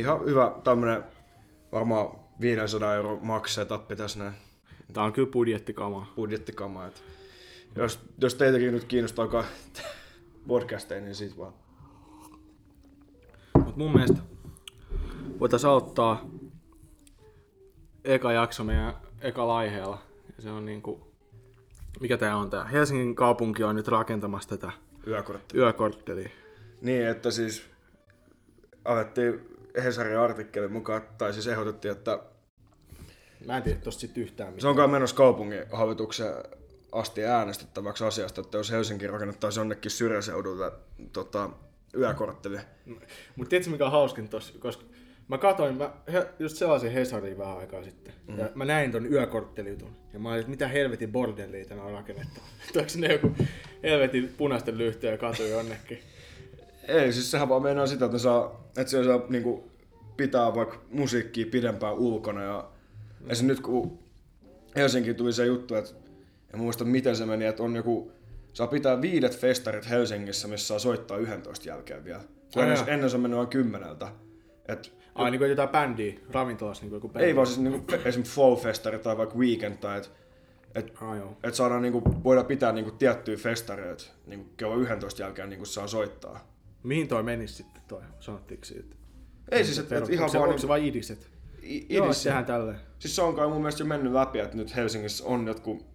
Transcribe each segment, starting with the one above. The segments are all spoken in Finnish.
Ihan hyvä tämmönen varmaan 500 euro max setup tässä näin Tää on kyllä budjettikama. budjettikama. Et jos, jos teitäkin nyt kiinnostaa podcasteja, niin sit vaan. Mut mun mielestä voitais aloittaa eka jakso meidän eka aiheella. Ja se on niinku, mikä tää on tää? Helsingin kaupunki on nyt rakentamassa tätä yökorttelia. Niin, että siis alettiin Hesarin artikkelin mukaan, tai siis ehdotettiin, että Mä en tiedä tosta sit yhtään se mitään. on kai menossa kaupungin hallituksen asti äänestettäväksi asiasta, että jos Helsinki rakennettaisiin jonnekin syrjäseudulle tota, yökortteli. Mut tiedätkö mikä on hauskin tossa? Koska mä katsoin mä just sellaisen Hesarin vähän aikaa sitten. Mm. Ja mä näin ton yökorttelijutun. Ja mä olin, että mitä helvetin bordellia tämä on rakennettu. Onko ne joku helvetin punaisten lyhtyä katu jonnekin? Ei, siis sehän vaan meinaa sitä, että, saa, että siellä saa niinku, pitää vaikka musiikkia pidempään ulkona. Ja, ja se nyt kun Helsinki tuli se juttu, että en muista miten se meni, että on joku, saa pitää viidet festarit Helsingissä, missä saa soittaa 11 jälkeen vielä. Kun ennen, ennen se on mennyt vain kymmeneltä. Et, Ai niin kuin jotain bändiä, ravintolassa niin kuin joku bändi. ei vaan siis niinku, esimerkiksi Flow-festari tai vaikka Weekend tai et, et, Ah, joo. et saadaan niinku, voidaan pitää niinku tiettyjä festareita niinku kello 11 jälkeen niinku saa soittaa. Mihin toi menisi sitten toi? Sanottiinko siitä? Ei siis, että et Onko ihan se, vaan onko se niinku, vain idiset? i- Joo, idissä. tehdään tälleen. Siis se on kai mun mielestä jo mennyt läpi, että nyt Helsingissä on jotkut,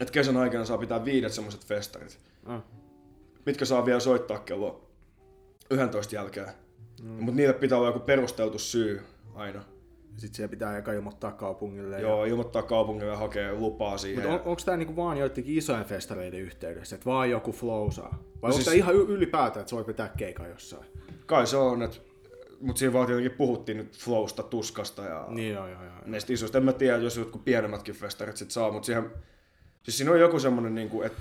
että kesän aikana saa pitää viidet semmoiset festarit, Ah. mitkä saa vielä soittaa kello 11 jälkeen. Mm. Mutta niille pitää olla joku perusteltu syy aina. Sitten siellä pitää eka ilmoittaa kaupungille. Joo, ilmoittaa kaupungille ja hakee lupaa siihen. Mutta on, onko tämä niinku vaan joidenkin isojen festareiden yhteydessä, että vaan joku flow saa? Vai no onko siis- tämä ihan ylipäätään, että sä voit vetää keikan jossain? Kai se on, että mutta siinä vaan tietenkin puhuttiin nyt flowsta, tuskasta ja Niin joo, joo, joo. näistä isoista. En mä tiedä, jos jotkut pienemmätkin festarit sit saa, mutta siihen, siis siinä on joku semmonen, niinku, että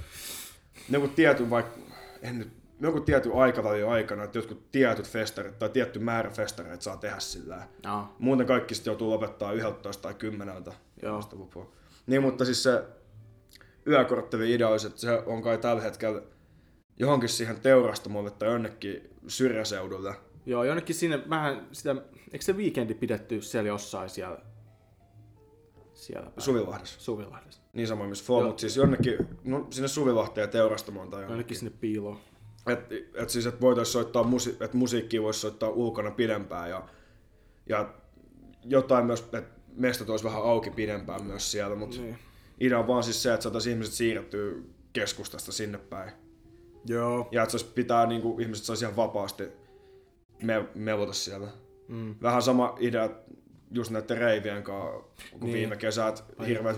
joku tietty vaikka, en nyt, joku tietty aikavälin aikana, että jotkut tietyt festarit tai tietty määrä festareita saa tehdä sillä. Joo. Muuten kaikki sitten joutuu lopettaa 11 tai 10 Joo. lupua. Niin, mutta siis se yökortteli idea olisi, että se on kai tällä hetkellä johonkin siihen teurastamolle tai jonnekin syrjäseudulle. Joo, jonnekin sinne vähän sitä, eikö se weekendi pidetty siellä jossain siellä? Siellä päin? Suvilahdessa. Suvilahdessa. Niin samoin missä Flow, mutta siis jonnekin, no, sinne Suvilahteen ja teurastamoon tai jonnekin. Jonnekin sinne piiloon. Et, et siis, että voitaisiin soittaa, musi- että musiikkia voisi soittaa ulkona pidempään ja, ja jotain myös, että mestat olisi vähän auki pidempään myös siellä, mutta Niin. idea on vaan siis se, että saataisiin ihmiset siirrettyä keskustasta sinne päin. Joo. Ja että se pitää, niin kuin, ihmiset saisi ihan vapaasti me, mevota siellä. Mm. Vähän sama idea just näiden reivien kanssa, kun Niin. viime kesät hirveät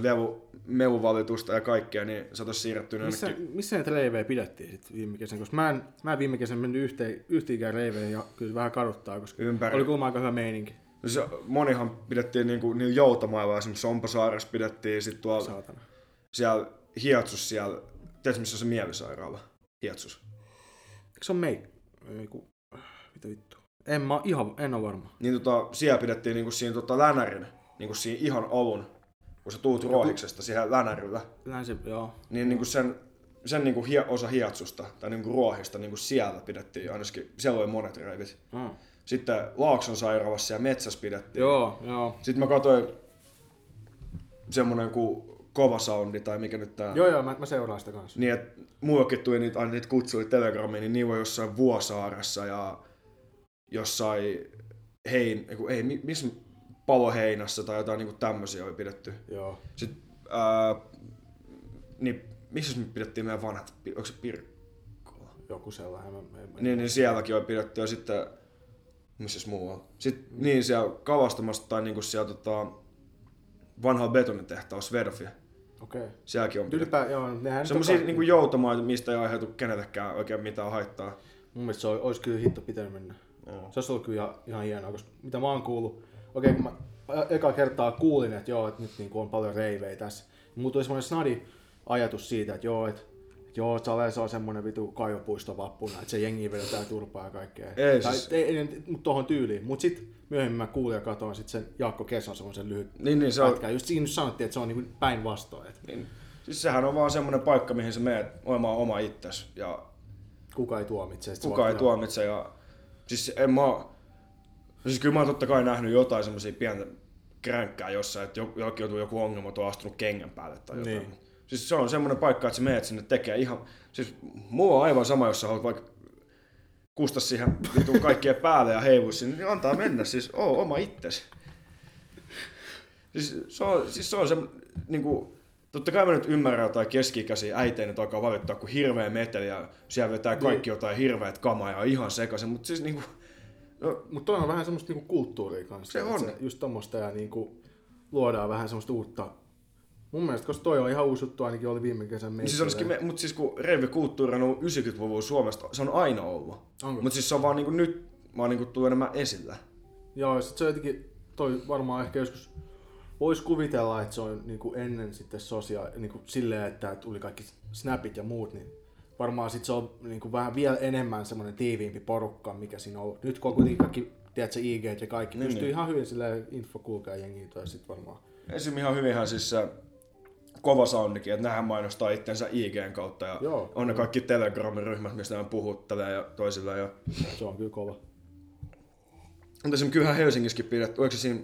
mevuvalitusta ja kaikkea, niin saataisiin siirrettyä Missä, jonnekin. missä näitä reivejä pidettiin sit viime kesänä? Koska mä en, mä en viime kesänä mennyt yhteen, yhteenkään reiveen ja kyllä se vähän kaduttaa, koska Ympäri. oli kuulemma aika hyvä meininki. No Se, monihan pidettiin niinku, niin joutamailla, esimerkiksi Sompasaaressa pidettiin, sit tuolla Saatana. siellä Hietsus siellä, tiedätkö missä on se mielisairaala? Hietsus. Eikö se on mei? Ei ku... Mitä vittu? En mä ihan, en ole varma. Niin tota, siellä pidettiin niinku siinä tota länärin, niinku siinä ihan alun, kun sä tuut ruohiksesta siihen länärillä, Länsi, joo. niin niinku sen, sen niinku hie, osa Hietsusta tai niinku ruohista niinku siellä pidettiin ainakin, siellä oli monet reivit. Mm. Sitten Laakson sairaalassa ja metsässä pidettiin. Joo, joo. Sitten mä katsoin semmonen kuin kova soundi tai mikä nyt tää Joo, joo, mä, mä seuraan sitä kanssa. Niin, että tuli niitä, aina niitä kutsuja Telegramiin, niin niillä on jossain Vuosaaressa ja jossain hein, ei, mi- missä Paloheinässä tai jotain niinku tämmöisiä oli pidetty. Joo. Sitten, ää, niin missä me pidettiin meidän vanhat, onko se Pirkkola? Joku sellainen. Mä, mä, Niin, niin sielläkin oli pidetty ja sitten, missäs muu on? Sitten niin siellä Kavastamassa tai niinku siellä tota, vanhalla betonitehtaalla Svedofia. Okei. Okay. Sielläkin on. Ylipä, joo, nehän nyt Semmoisia on niinku joutamaita, mistä ei aiheutu kenellekään oikein mitään haittaa. Mun mielestä se olisi kyllä hitto pitänyt mennä. Joo. Se olisi ollut kyllä ihan, ihan hienoa, koska mitä mä oon kuullut, okei kun mä eka kertaa kuulin, että joo, että nyt niin on paljon reivejä tässä, niin mulla tuli semmoinen snadi ajatus siitä, että joo, että joo, Sale se on semmoinen vitu kaivopuisto vappuna, että se jengi vedetään turpaa ja kaikkea. Ei tai, siis- ei, ei, mut tohon tyyliin. Mut sit myöhemmin mä kuulin ja katoin sit sen Jaakko Keson semmoisen lyhyt Niin, niin se on. Just siinä sanottiin, että se on niinku päinvastoin. Että niin, siis sehän on vaan semmoinen paikka, mihin sä meet olemaan oma itsesi ja kuka ei tuomitse. kukaan ei tuomitse. Ja, siis en mä siis kyllä mä oon totta kai nähnyt jotain semmoisia pientä kränkkää jossain, että jo- jollakin on joku ongelma, on astunut kengän päälle tai jotain. Niin. Siis se on semmoinen paikka, että sä meet sinne tekee ihan... Siis mulla on aivan sama, jos sä haluat vaikka kusta siihen vitun kaikkien päälle ja heivu sinne, niin antaa mennä. Siis oo oma itsesi. Siis se on, siis se on se, niinku, totta kai mä nyt ymmärrän jotain keski-ikäisiä äitejä, nyt alkaa valittaa, kun hirveä meteli ja siellä vetää kaikki jotain hirveät kamaa ja ihan sekaisin, mutta siis niinku, no, Mutta on vähän semmoista niinku kulttuuria kanssa. Se on. just tommoista ja niinku luodaan vähän semmoista uutta. Mun mielestä, koska toi on ihan uusi juttu, ainakin oli viime kesän meistä. siis olisikin, me, mutta siis kun reivikulttuuri on ollut 90-luvun Suomesta, se on aina ollut. Onko? Mutta siis se on vaan niinku nyt, vaan niinku tullut enemmän esillä. Joo, ja sit se jotenkin, toi varmaan ehkä joskus, vois kuvitella, että se on niinku ennen sitten sosiaali, niinku silleen, että tuli kaikki snapit ja muut, niin varmaan sit se on niinku vähän vielä enemmän semmoinen tiiviimpi porukka, mikä siinä on ollut. Nyt kun on kuitenkin kaikki, tiedätkö, IG ja kaikki, Niin, pystyy niin. ihan hyvin silleen info kulkea jengiin toi sit varmaan. Esim. ihan hyvinhän siis se kova soundikin, että nehän mainostaa itsensä IGn kautta ja Joo. on ne kaikki Telegramin ryhmät, mistä ne puhuttelee ja toisilla. Ja... Se on kyllä kova. Mutta esimerkiksi kyllähän Helsingissäkin pidetty, oliko se siinä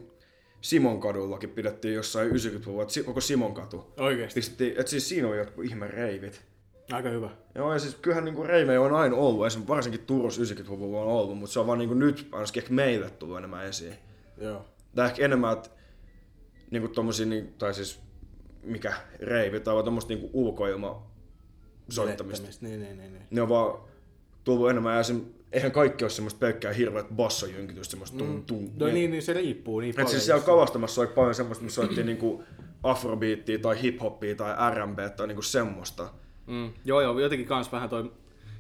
Simon kadullakin pidettiin jossain 90-luvulla, että koko Simon katu. Oikeesti. Pistettiin, että siis siinä on jotkut ihme reivit. Aika hyvä. Joo, ja siis kyllähän niinku reivejä on aina ollut, esimerkiksi varsinkin Turussa 90-luvulla on ollut, mutta se on vaan niinku nyt ainakin ehkä meille tullut enemmän esiin. Joo. Tai ehkä enemmän, että niinku tommosia, niin, tai siis mikä reivi, tai vaan tommoista niinku ulkoilma soittamista. Niin, niin, niin, niin. Ne on vaan tullut enemmän, ja esim, eihän kaikki ole semmoista pelkkää hirveät bassojynkitystä, semmoista tum tum. No niin, niin se riippuu niin Et paljon. siis siellä kalastamassa soi paljon semmoista, missä soittiin niinku afrobeattia tai hiphoppia tai R&B tai niinku semmoista. Mm. Joo, joo, jotenkin kans vähän toi,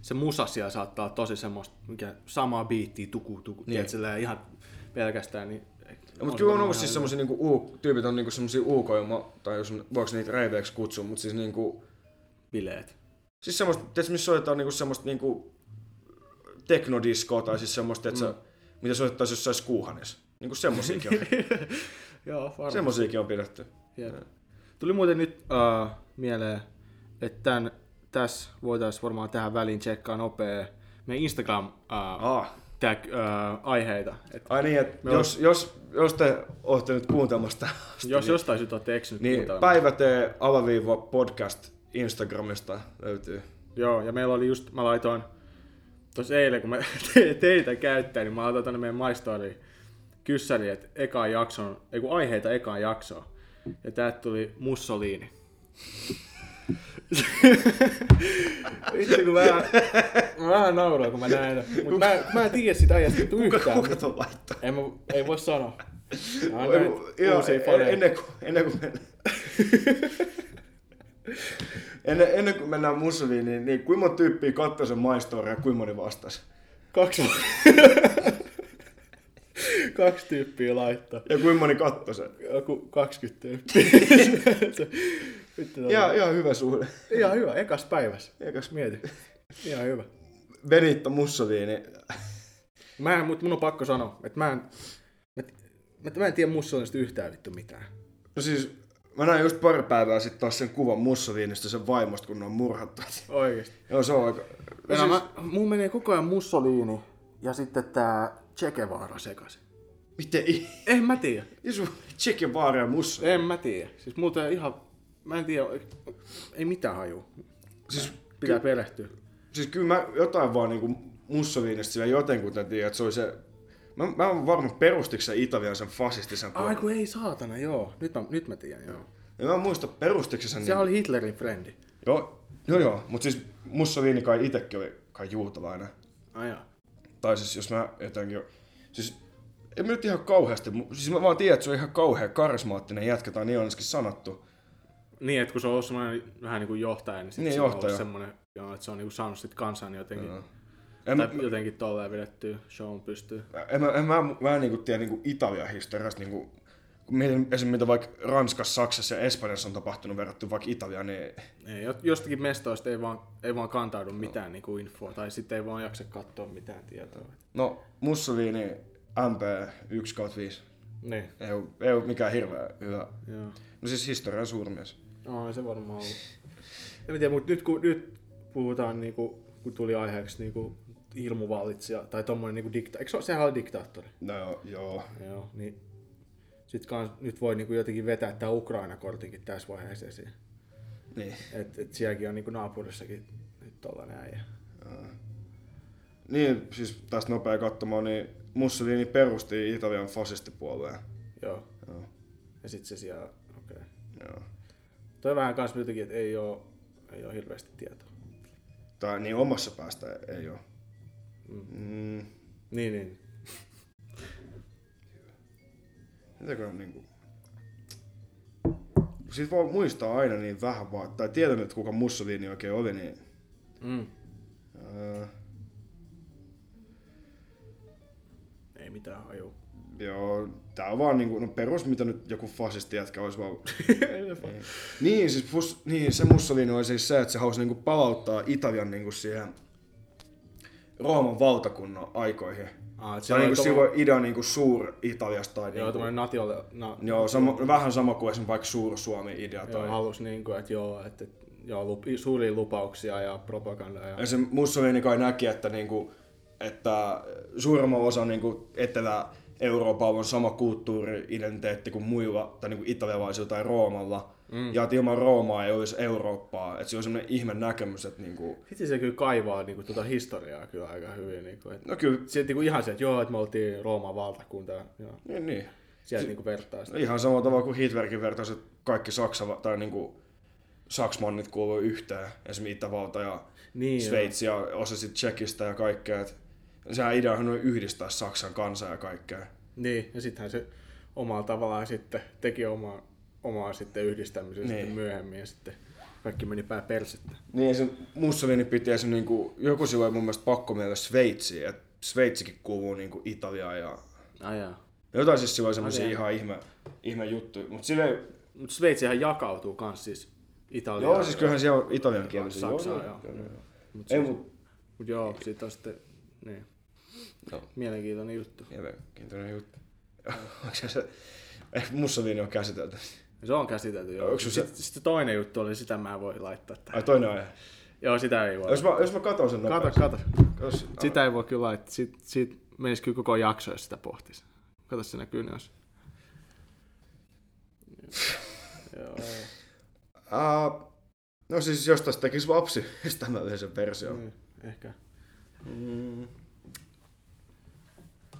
se musa siellä saattaa olla tosi semmoista, mikä samaa biittiä, tuku, tuku, niin. tiedät, silleen ihan pelkästään, niin... Ja, mutta kyllä on ollut siis semmosia niinku, ul- tyypit on niinku semmosia ulkoilma, tai jos voiko niitä reiveiksi kutsua, mutta siis niinku, Bileet. siis semmoista, tiedätkö, missä soitetaan niinku semmoista niinku teknodiskoa tai siis semmoista, että mm. mitä soittaisi jossain skuuhanessa. Niinku semmosiakin on. joo, varmasti. semmosiakin on pidetty. Jep. Tuli muuten nyt uh, mieleen, että tämän, tässä voitaisiin varmaan tähän väliin tsekkaa nopea meidän Instagram uh, Ah. tag, uh, aiheita. Et Ai niin, että jos, jos, jos te olette nyt kuuntelemassa jos niin, jostain syystä olette eksynyt niin kuuntelemaan. päivä tee alaviiva podcast Instagramista löytyy. Joo, ja meillä oli just, mä laitoin tuossa eilen, kun mä te- teitä käyttäin, niin mä laitoin tänne meidän maistoriin kyssäri, että ekaan jakson, ei kun aiheita ekaan jaksoon. Ja täältä tuli Mussolini. Vitsi, kun mä, mä vähän nauroin, kun mä näin. Mutta mä, mä en tiedä sitä ajasta vittu yhtään. Kuka ton laittaa? Ei, mä, ei voi sanoa. Mä Ei, näitä joo, en- ennen kuin, ennen kuin mennään. Ennen, ennen kuin mennään Mussoliniin, niin kuinka monta tyyppiä katsoi sen maistoria ja kuinka moni vastasi? Kaksi, kaksi tyyppiä laittaa. Ja kuinka moni katsoi sen? Joku 20 tyyppiä. Toi- Ihan, ihan hyvä suhde. Ihan hyvä, ekas päivässä. Eikös Mieti. Ihan hyvä. Benito Mussolini. Mä en, mut mun on pakko sanoa, että mä en, mä, mä, mä en tiedä Mussolinista yhtään vittu mitään. No siis, mä näin just pari päivää sitten taas sen kuvan Mussolinista sen vaimosta, kun ne on murhattu. Oikeesti. Joo, se on aika... Ja siis, mä, mun menee koko ajan Mussolini ja sitten tää Che Guevara sekaisin. Miten. En mä tiedä. Isu, Che Guevara ja Mussolini. En mä tiedä. Siis muuten ihan, mä en tiedä, ei mitään haju. Siis, Pitää perehtyä. siis kyllä mä jotain vaan niinku Mussolinista sillä jotenkuten tiedän, että se oli se... Mä, mä oon varma, perustiko se Italian sen fasistisen Ai puolen. kun ei saatana, joo. Nyt mä, nyt mä tiedän, joo. Ja mä en muista, perustiko se sen... Se oli Hitlerin frendi. Joo, joo, joo. mutta siis Mussolini kai itekin oli kai juutalainen. Ai joo. Tai siis jos mä jotenkin... Siis en mä nyt ihan kauheasti, siis mä vaan tiedän, että se on ihan kauhean karismaattinen jätkä, tai niin on ainakin sanottu. Niin, että kun se on ollut semmoinen vähän niin kuin johtaja, niin, Niin, se on johtaja. ollut semmoinen, joo, että se on niin kuin saanut sit kansan jotenkin, Joo. joo. En, tai jotenkin tolleen vedettyä shown pystyy. en, mä, en mä, mä en niinku tiedä niinku Italian historiasta, niinku, kun mietin esimerkiksi mitä vaikka Ranskassa, Saksassa ja Espanjassa on tapahtunut verrattuna vaikka Italiaan, niin Ei, jo- jostakin mestoista ei vaan, ei vaan kantaudu mitään niin kuin infoa, tai sitten ei vaan jaksa katsoa mitään tietoa. no Mussolini MP 1 5. Niin, Ei ole, ei ole mikään hirveä hyvä. joo. No siis historian suurmies. No, se varmaan ollut. En tiedä, mutta nyt kun nyt puhutaan, niin kuin, kun tuli aiheeksi niin kuin hirmuvallitsija tai tommonen niinku dikta... Eikö se, ole- sehän oli diktaattori? No joo. Joo, niin sit kans, nyt voi niinku jotenkin vetää tää Ukraina-kortinkin tässä vaiheessa esiin. Niin. Et, et sielläkin on niinku naapurissakin nyt tollanen äijä. Niin, siis tästä nopea katsomaan, niin Mussolini perusti Italian fasistipuolueen. Joo. Joo. Ja sit se siellä, okei. Okay. Joo. Toi vähän kans jotenkin, että ei oo, ei oo hirveästi tietoa. Tai niin omassa päästä ei ole. Mm. Niin, niin. Mitäkö on niinku... Siitä voi muistaa aina niin vähän vaan, tai tiedän, että kuka Mussolini oikein oli, niin... Mm. Öö, Ei mitään haju. joo, tää on vaan niinku, no perus mitä nyt joku fasisti jätkä olisi vaan... niin, siis fus, niin, se Mussolini oli siis se, että se halusi niinku palauttaa Italian niinku siihen Rooman valtakunnan aikoihin. Ah, Se on niinku silloin idea niinku suur-Italiasta tai Joo, niinku, tommonen natiolle, na, Joo, sama, vähän sama kuin esimerkiksi vaikka Suur-Suomi-idea. joo, Tai... halus niinku, että joo, että et, joo, lup, suuria lupauksia ja propagandaa. Ja... Ja se Mussolini kai näki, että, niinku, että suurimman osa niinku Etelä-Euroopalla on sama kulttuuri-identiteetti kuin muilla, tai niinku italialaisilla tai Roomalla. Mm. Ja että ilman Roomaa ei olisi Eurooppaa. Että se on semmoinen ihme näkemys, että niinku... Sitten se kyllä kaivaa niinku, tuota historiaa kyllä aika hyvin. Niinku, et, No kyllä, Sieltä niinku ihan se, että joo, että me oltiin Rooman valtakunta. ja Joo. niin, niin. Sieltä niinku vertaa sitä. Ihan samalla tavalla kuin Hitlerkin vertaisi, että kaikki Saksa, tai niinku Saksmannit kuuluu yhteen, esimerkiksi Itävalta ja Niin, Sveitsi ja osa sitten Tsekistä ja kaikkea. Et sehän ideahan on yhdistää Saksan kansaa ja kaikkea. Niin, ja sittenhän se omalla tavallaan sitten teki omaa, omaa sitten yhdistämisen Niin. sitten myöhemmin ja sitten kaikki meni pää persettä. Niin se Mussolini piti esim. Niinku, joku silloin mun mielestä pakko meille Sveitsiin, että Sveitsikin kuuluu niinku Italiaan ja Ajaa. jotain siis silloin semmoisia ihan ihme, ihme juttuja. Mutta silleen, Mutta Sveitsihän jakautuu kans siis Italiaan. joo siis kyllähän siellä on italian kielisiä. Saksaa, joo. joo. joo. Mut Ei siis- mut, Mut joo, sit on sitten, niin. Joo. Mielenkiintoinen juttu. mielenkiintoinen juttu. Onko se se, ehkä Mussolini on käsitelty. Se on käsitelty, joo. Se- Sitten, sitten toinen juttu oli, sitä mä en voi laittaa tähän. Ai toinen aihe. Joo, sitä ei voi. Jos mä, jos mä katon sen Kato, nopeasti. kato. Kato. Sitä ei voi kyllä laittaa. Siitä, siitä menisi kyllä koko jakso, jos sitä pohtisi. Kato, se näkyy jos. Joo. Uh, no siis jos tästä tekisi lapsi tämmöisen versio. Niin, ehkä. Mm.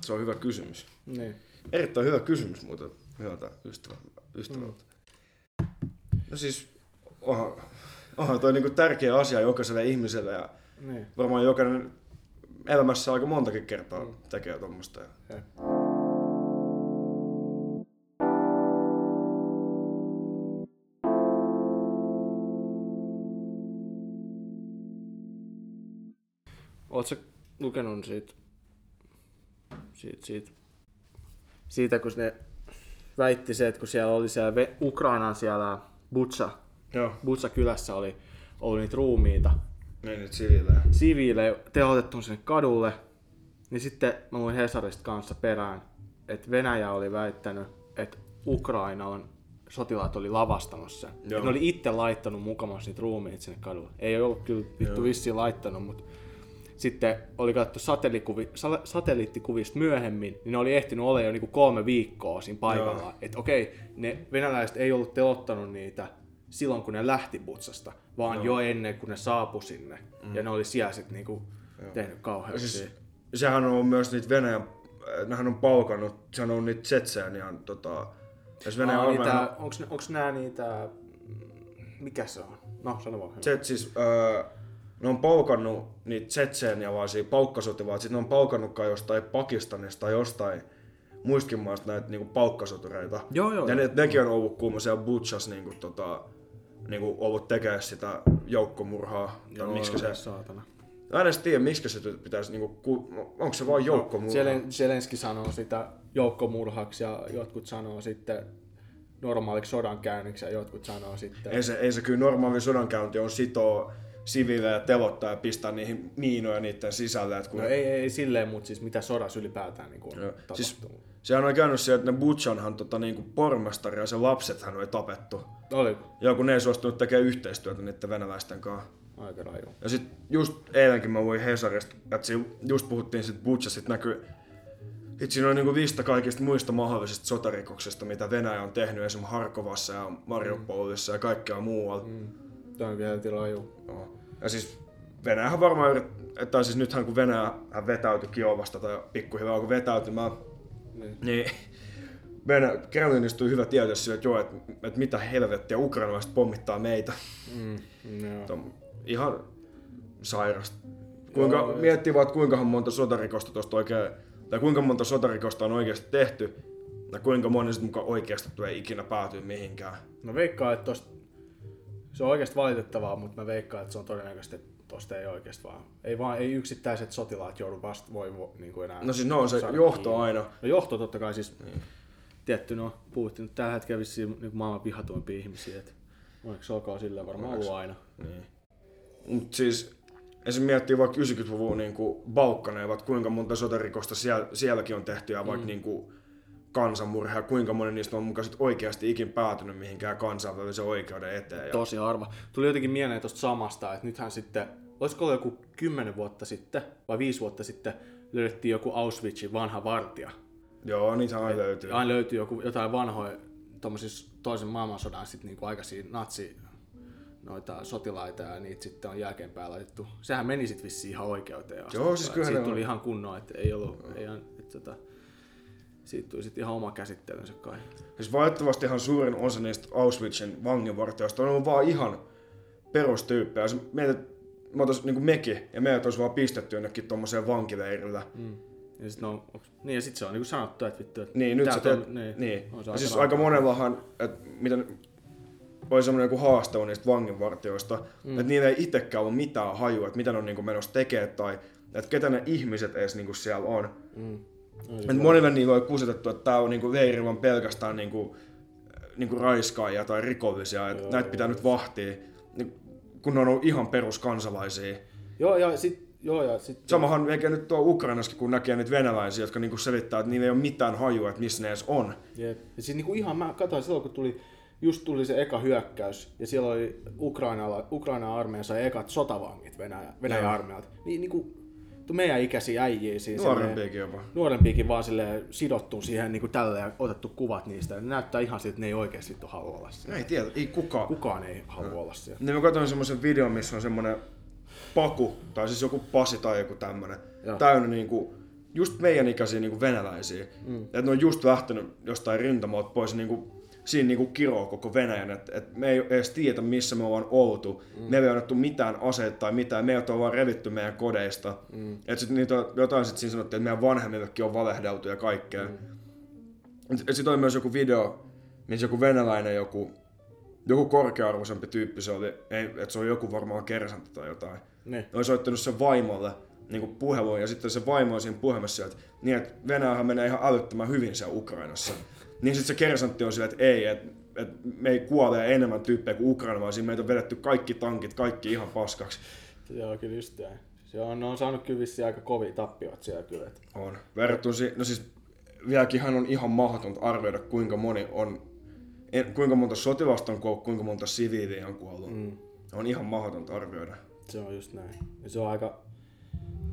Se on hyvä kysymys. Niin. Erittäin hyvä kysymys muuten hyvältä ystävä, ystävältä. Mm. No siis, onhan, onhan toi niinku tärkeä asia jokaiselle ihmiselle ja Niin. varmaan jokainen elämässä aika montakin kertaa tekee tuommoista. Jep. Oletko lukenut siitä, siitä, siitä, siitä, kun ne väitti se, että kun siellä oli siellä Ve- Ukrainan siellä Butsa, Joo, Butsa kylässä oli ollut niitä ruumiita, niin nyt siviilejä. siviilejä tehotettu sinne kadulle, niin sitten mä luin Hesarista kanssa perään, että Venäjä oli väittänyt, että Ukraina on sotilaat oli lavastanut sen. Ne oli itse laittanut mukamassa niitä ruumiita sinne kadulle. Ei ollut kyllä vittu vissiin laittanut, mutta sitten oli katsottu satelliittikuvi, sa- satelliittikuvista myöhemmin, niin ne oli ehtinyt olla jo niinku kolme viikkoa siinä paikallaan. Että okei, ne venäläiset ei ollut telottanut niitä silloin, kun ne lähti Butsasta, vaan jo ennen kuin ne saapu sinne. Mm. Ja ne oli siellä sitten niinku tehnyt kauheuksia. Siis, sehän on myös niitä Venäjän, äh, nehän on palkannut, sehän on niitä Tsetseenian, tota, jos Venäjän armeijahan- niitä, onks, onks nää niitä... Mikä se on? No, sano vaan. Tset, siis, öö, ne on paukannut niitä tsetseenialaisia paukkasotilaita, sitten ne on paukannut kai jostain Pakistanista tai jostain muistakin maista näitä niinku paukkasotureita. Joo, joo, Ja joo. ne, nekin on ollut siellä Butchas niinku, tota, niinku ollut tekemään sitä joukkomurhaa. Tai miksi se... Saatana. Mä en edes tiedä, miksi se pitäisi, niinku, ku, onko se vaan joukkomurha? Zelen- Zelenski sanoo sitä joukkomurhaksi ja jotkut sanoo sitten normaaliksi sodankäynniksi ja jotkut sanoo sitten... Ei se, ei se kyllä normaali sodankäynti on sitoo siviilejä telottaa ja pistää niihin miinoja niiden sisälle. Et kun No ei, ei silleen, mutta siis mitä sodassa ylipäätään niin on Joo. tapahtunut. Siis, sehän on käynyt siellä, että ne Butchanhan tota, niinku pormestari ja sen lapsethan oli tapettu. Oliko? Joo, kun ne ei suostunut tekemään yhteistyötä niiden venäläisten kanssa. Aika raju. Ja sit just eilenkin mä luin Hesarista, että just puhuttiin sit Butchasta, näkyy Sitten siinä on niinku lista kaikista muista mahdollisista sotarikoksista, mitä Venäjä on tehnyt esimerkiksi Harkovassa ja Mariupolissa ja kaikkea muualla. Mm. Tämä on vielä raju. No. Ja siis Venäjähän varmaan yrittää, tai siis nythän kun Venäjä vetäytyi Kiovasta tai pikkuhiljaa kun vetäytymään, niin, niin Venäjä, Kremlinistä tuli hyvä tieto sille, että joo, että, että mitä helvettiä ukrainalaiset pommittaa meitä. Mm, joo. ihan sairasta. Kuinka, joo, miettii vaan, että kuinka monta sotarikosta tuosta oikein, tai kuinka monta sotarikosta on oikeasti tehty, ja kuinka moni sitten mukaan oikeasti tulee ikinä päätyä mihinkään. Mä veikkaan, että tosta, se on oikeasti valitettavaa, mutta mä veikkaan, että se on todennäköisesti, että tosta ei oikeasti vaan, ei vaan, ei yksittäiset sotilaat joudu vasta voi niin kuin enää. No siis no on se johto kiinni. aina. No johto totta kai siis, niin. tietty no puhuttiin, tällä hetkellä vissiin niin maailman vihatuimpia ihmisiä, että onneksi olkoon sillä varmaan ollut aina. Niin. Mut siis esim. miettii vaikka 90-luvun niin Balkanevat, kuinka monta sotarikosta siellä, sielläkin on tehty ja vaikka mm. niin kuin, kansanmurhaa, kuinka moni niistä on mukaan oikeasti ikin päätynyt mihinkään kansainvälisen oikeuden eteen. Ja... Tosi harva. Tuli jotenkin mieleen tuosta samasta, että nythän sitten, olisiko ollut joku kymmenen vuotta sitten vai viisi vuotta sitten, löydettiin joku Auschwitzin vanha vartija. Joo, niitä aina löytyy. Aina löytyy joku, jotain vanhoja toisen maailmansodan sitten niinku aikaisia natsi noita sotilaita ja niitä sitten on jälkeenpäin laitettu. Sehän meni sitten vissiin ihan oikeuteen. Joo, siis kyllä Siitä tuli ihan kunnoa, että ei ollut, ei, että, tota, siitä tuli sitten ihan oma käsittelynsä kai. Siis valitettavasti ihan suurin osa niistä Auschwitzin vanginvartijoista on ollut vaan ihan perustyyppejä. Jos mietit, mä otais, niin kuin mekin, ja meidät olisi vaan pistetty jonnekin tuommoiseen vankileirillä. Mm. Ja sit, no, niin, ja sit se on niin sanottu, että vittu, että niin, nyt sä teet, on, niin, niin. On ja siis aika monellahan, että miten oli semmoinen joku haastava niistä vanginvartijoista, mm. että niillä ei itsekään ole mitään hajua, että mitä ne on niin menossa tekemään tai että ketä ne ihmiset edes niin kuin siellä on. Mm. Että monille niillä on kusetettu, että tämä on niin leiri pelkästään niin kuin, niin kuin raiskaajia tai rikollisia, että näitä pitää nyt vahtia, niin kun ne on ollut ihan peruskansalaisia. Joo, ja sit, joo, ja sit... Samahan eikä nyt tuo Ukrainassakin, kun näkee niitä venäläisiä, jotka niinku selittää, että niillä ei ole mitään hajua, että missä ne edes on. Jep. Ja siis niinku ihan, mä katsoin silloin, kun tuli just tuli se eka hyökkäys, ja siellä oli Ukrainalla, Ukraina armeija sai ekat sotavangit Venäjä, Venäjän armeijalta. Niin, niin kuin, meidän ikäisiä äijiä siis. Nuorempiakin jopa. Nuorempiakin vaan sille sidottu siihen niin kuin tälle ja otettu kuvat niistä. Ne näyttää ihan siltä, että ne ei oikeasti halua olla siellä. Ei tiedä, ei kukaan. Kukaan ei halua olla siellä. Niin mä katsoin semmoisen videon, missä on semmoinen paku, tai siis joku pasi tai joku tämmönen, täynnä niinku, just meidän ikäisiä niinku venäläisiä. Mm. Että ne on just lähtenyt jostain rintamalta pois niinku siinä niinku kiroo koko Venäjän, että et me ei edes tiedä missä me ollaan oltu. Mm. Me ei annettu mitään aseita tai mitään, meidät on vaan revitty meidän kodeista. Mm. Että sitten niitä jotain sitten siinä sanottiin, että meidän vanhemmillekin on valehdeltu ja kaikkea. Mm. Sitten oli myös joku video, missä joku venäläinen, joku, joku korkea-arvoisempi tyyppi se oli, että se oli joku varmaan kersantti tai jotain. Ne. Oli soittanut sen vaimolle niin puheluun ja sitten se vaimo oli siinä puhemassa että, niin, että Venäjähän menee ihan älyttömän hyvin siellä Ukrainassa. Niin sitten se kersantti on silleen, että ei, että et me ei kuole enemmän tyyppejä kuin Ukraina, vaan siinä meitä on vedetty kaikki tankit, kaikki ihan paskaksi. Joo, kyllä just näin. Se on, ne on saanut kyllä aika kovia tappiot siellä kyllä. On. Verrattuna si- no siis vieläkin on ihan mahdotonta arvioida, kuinka moni on, en, kuinka monta sotilasta on kuollut, kuinka monta siviiliä on kuollut. Mm. On ihan mahdotonta arvioida. Se on just näin. Ja se on aika,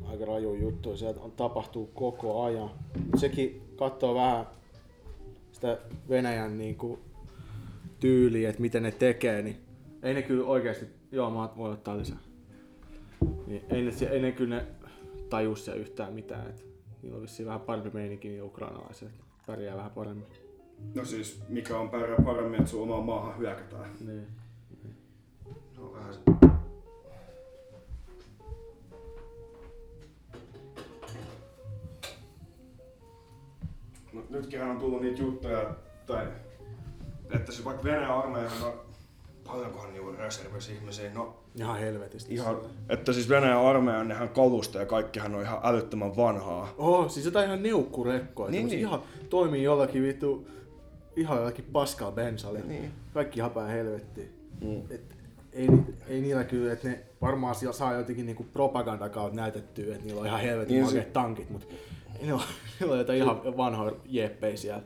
aika raju juttu. Se on, tapahtuu koko ajan. Sekin katsoo vähän sitä Venäjän niin kuin, tyyliä, että miten ne tekee, niin ei ne kyllä oikeasti, joo mä voin ottaa lisää. Niin ei, ne, ei ne kyllä ne taju siellä yhtään mitään. Et niillä on vissiin vähän parempi meininki niin ukrainalaiset, pärjää vähän paremmin. No siis, mikä on pärjää paremmin, että sun omaan maahan hyökätään. Niin. No vähän nytkin on tullut niitä juttuja, tai että se vaikka Venäjän on paljonkohan niillä on reservissä ihmisiä, no Ihan helvetisti. Ihan, että siis Venäjän armeijan nehän kalusta ja kaikkihan on ihan älyttömän vanhaa. Oh, siis jotain ihan neukkurekkoa. Niin, niin. Ihan toimii jollakin vittu, ihan jollakin paskaa bensalle. Niin. Kaikki ihan päin helvettiin. Mm. Et, ei, ei niillä kyllä, että ne varmaan saa jotenkin niinku propagandakautta näytettyä, että niillä on ihan helvetin niin se... tankit, mutta Niillä on, niillä on jotain ihan vanhoja jeppejä siellä.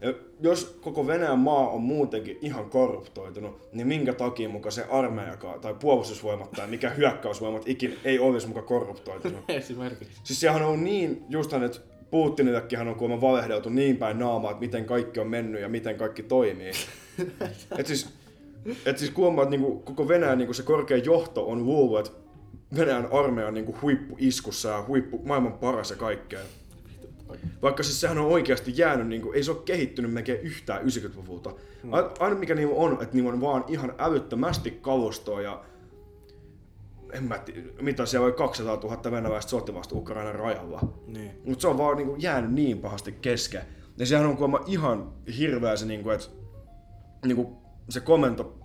Ja jos koko Venäjän maa on muutenkin ihan korruptoitunut, niin minkä takia muka se armeijakaan tai puolustusvoimat tai mikä hyökkäysvoimat ikinä ei olisi muka korruptoitunut? Esimerkiksi. Siis sehän on niin, just että Putinillekin on kuulemma valehdeltu niin päin naamaa, että miten kaikki on mennyt ja miten kaikki toimii. et siis, et siis kuulemma, että niinku koko Venäjän niinku se korkea johto on luullut, että Venäjän armeija on niinku huippuiskussa ja huippu, maailman paras ja kaikkea. Vaikka siis sehän on oikeasti jäänyt, niin kuin, ei se ole kehittynyt melkein yhtään 90-luvulta. Hmm. Aina mikä niin on, että niin on vaan ihan älyttömästi kalustoa ja en mä tiedä, mitä siellä oli 200 000 venäläistä sotilasta Ukrainan rajalla. Niin. Mutta se on vaan niin kuin, jäänyt niin pahasti kesken. Ja sehän on kuulemma ihan hirveä se, niin kuin, että niin kuin, se komento,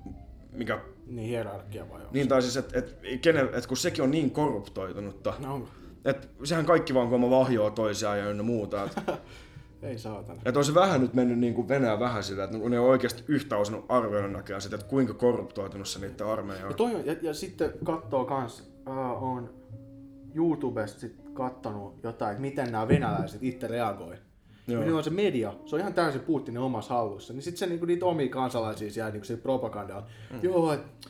mikä... Niin hierarkia vai onko Niin tai siis, että et, kenen, et, kun sekin on niin korruptoitunutta. No onko? Et sehän kaikki vaan kuulemma vahjoa toisiaan ja ynnä muuta. Et, Ei saatana. että on se vähän nyt mennyt niin kuin Venäjä vähän sillä, että ne on oikeasti yhtä osannut arvioida näköjään sitä, että kuinka korruptoitunut se niiden armeija on. Ja, toi on, ja, ja sitten katsoo kans, uh, on YouTubesta sit kattonut jotain, että miten nämä venäläiset itse reagoi. Joo. Joo. on se media, se on ihan täysin Putinin omassa hallussa. Niin sitten se niinku, niitä omia kansalaisia siellä niinku, se propagandalla. Mm. Joo, että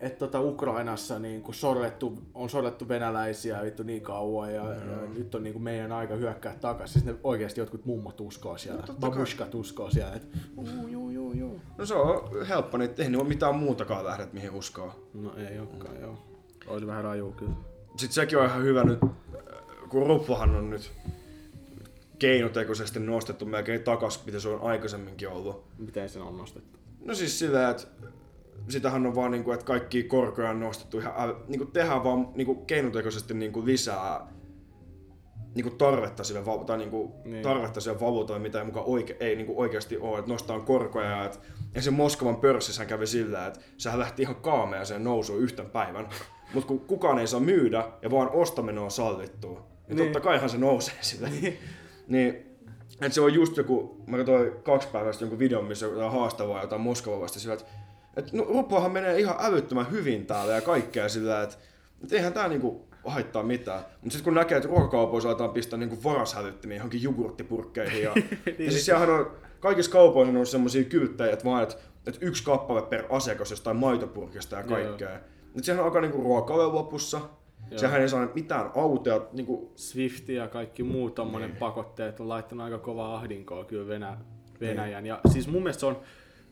et, tota Ukrainassa niinku, sorrettu, on sorrettu venäläisiä vittu niin kauan ja, mm. ja nyt on niinku, meidän aika hyökkää takaisin. Siis ne oikeasti jotkut mummot uskoo siellä, no, babushkat uskoo siellä, että joo, joo, joo, joo. No se on helppo, niin ei ole mitään muutakaan lähdet mihin uskoa. No ei olekaan, mm. joo. Olisi vähän raju kyllä. Sitten sekin on ihan hyvä nyt, kun Ruppahan on nyt keinotekoisesti nostettu melkein takas, mitä se on aikaisemminkin ollut. Miten se on nostettu? No siis sillä, että sitähän on vaan niinku, että kaikki korkoja on nostettu ihan, äl- niinku tehdään vaan niinku keinotekoisesti niinku lisää niinku tarvetta sille, tai niinku Niin. tarvetta sille valuutalle, mitä ei, muka oike- ei niinku oikeasti ole, että nostaa korkoja. ja Et, ja se Moskovan pörssissä kävi sillä, että sehän lähti ihan kaameaseen nousuun yhten päivän. Mutta kun kukaan ei saa myydä ja vaan ostaminen on sallittua, niin, Niin. totta kaihan se nousee sillä. niin, et se on just joku, mä katsoin kaksi päivästä jonkun videon, missä on haastavaa jotain Moskovaa vasta sillä, että et, no, Rupoahan menee ihan älyttömän hyvin täällä ja kaikkea sillä, että et eihän tää niinku haittaa mitään. Mutta sitten kun näkee, että ruokakaupoissa aletaan pistää niinku varashälyttimiä johonkin jogurttipurkkeihin ja, ja siis siellähän on, kaikissa kaupoissa on semmosia kylttejä, että vaan, että et yksi kappale per asiakas jostain maitopurkista ja Joo. kaikkea. Nyt sehän alkaa niinku ruokalle lopussa. Joo. Sehän ei saa mitään autoja, niinku, Swift ja kaikki muut tommonen niin. pakotteet on laittanut aika kovaa ahdinkoa kyllä Venä, Venäjän. Niin. Ja siis mun mielestä se on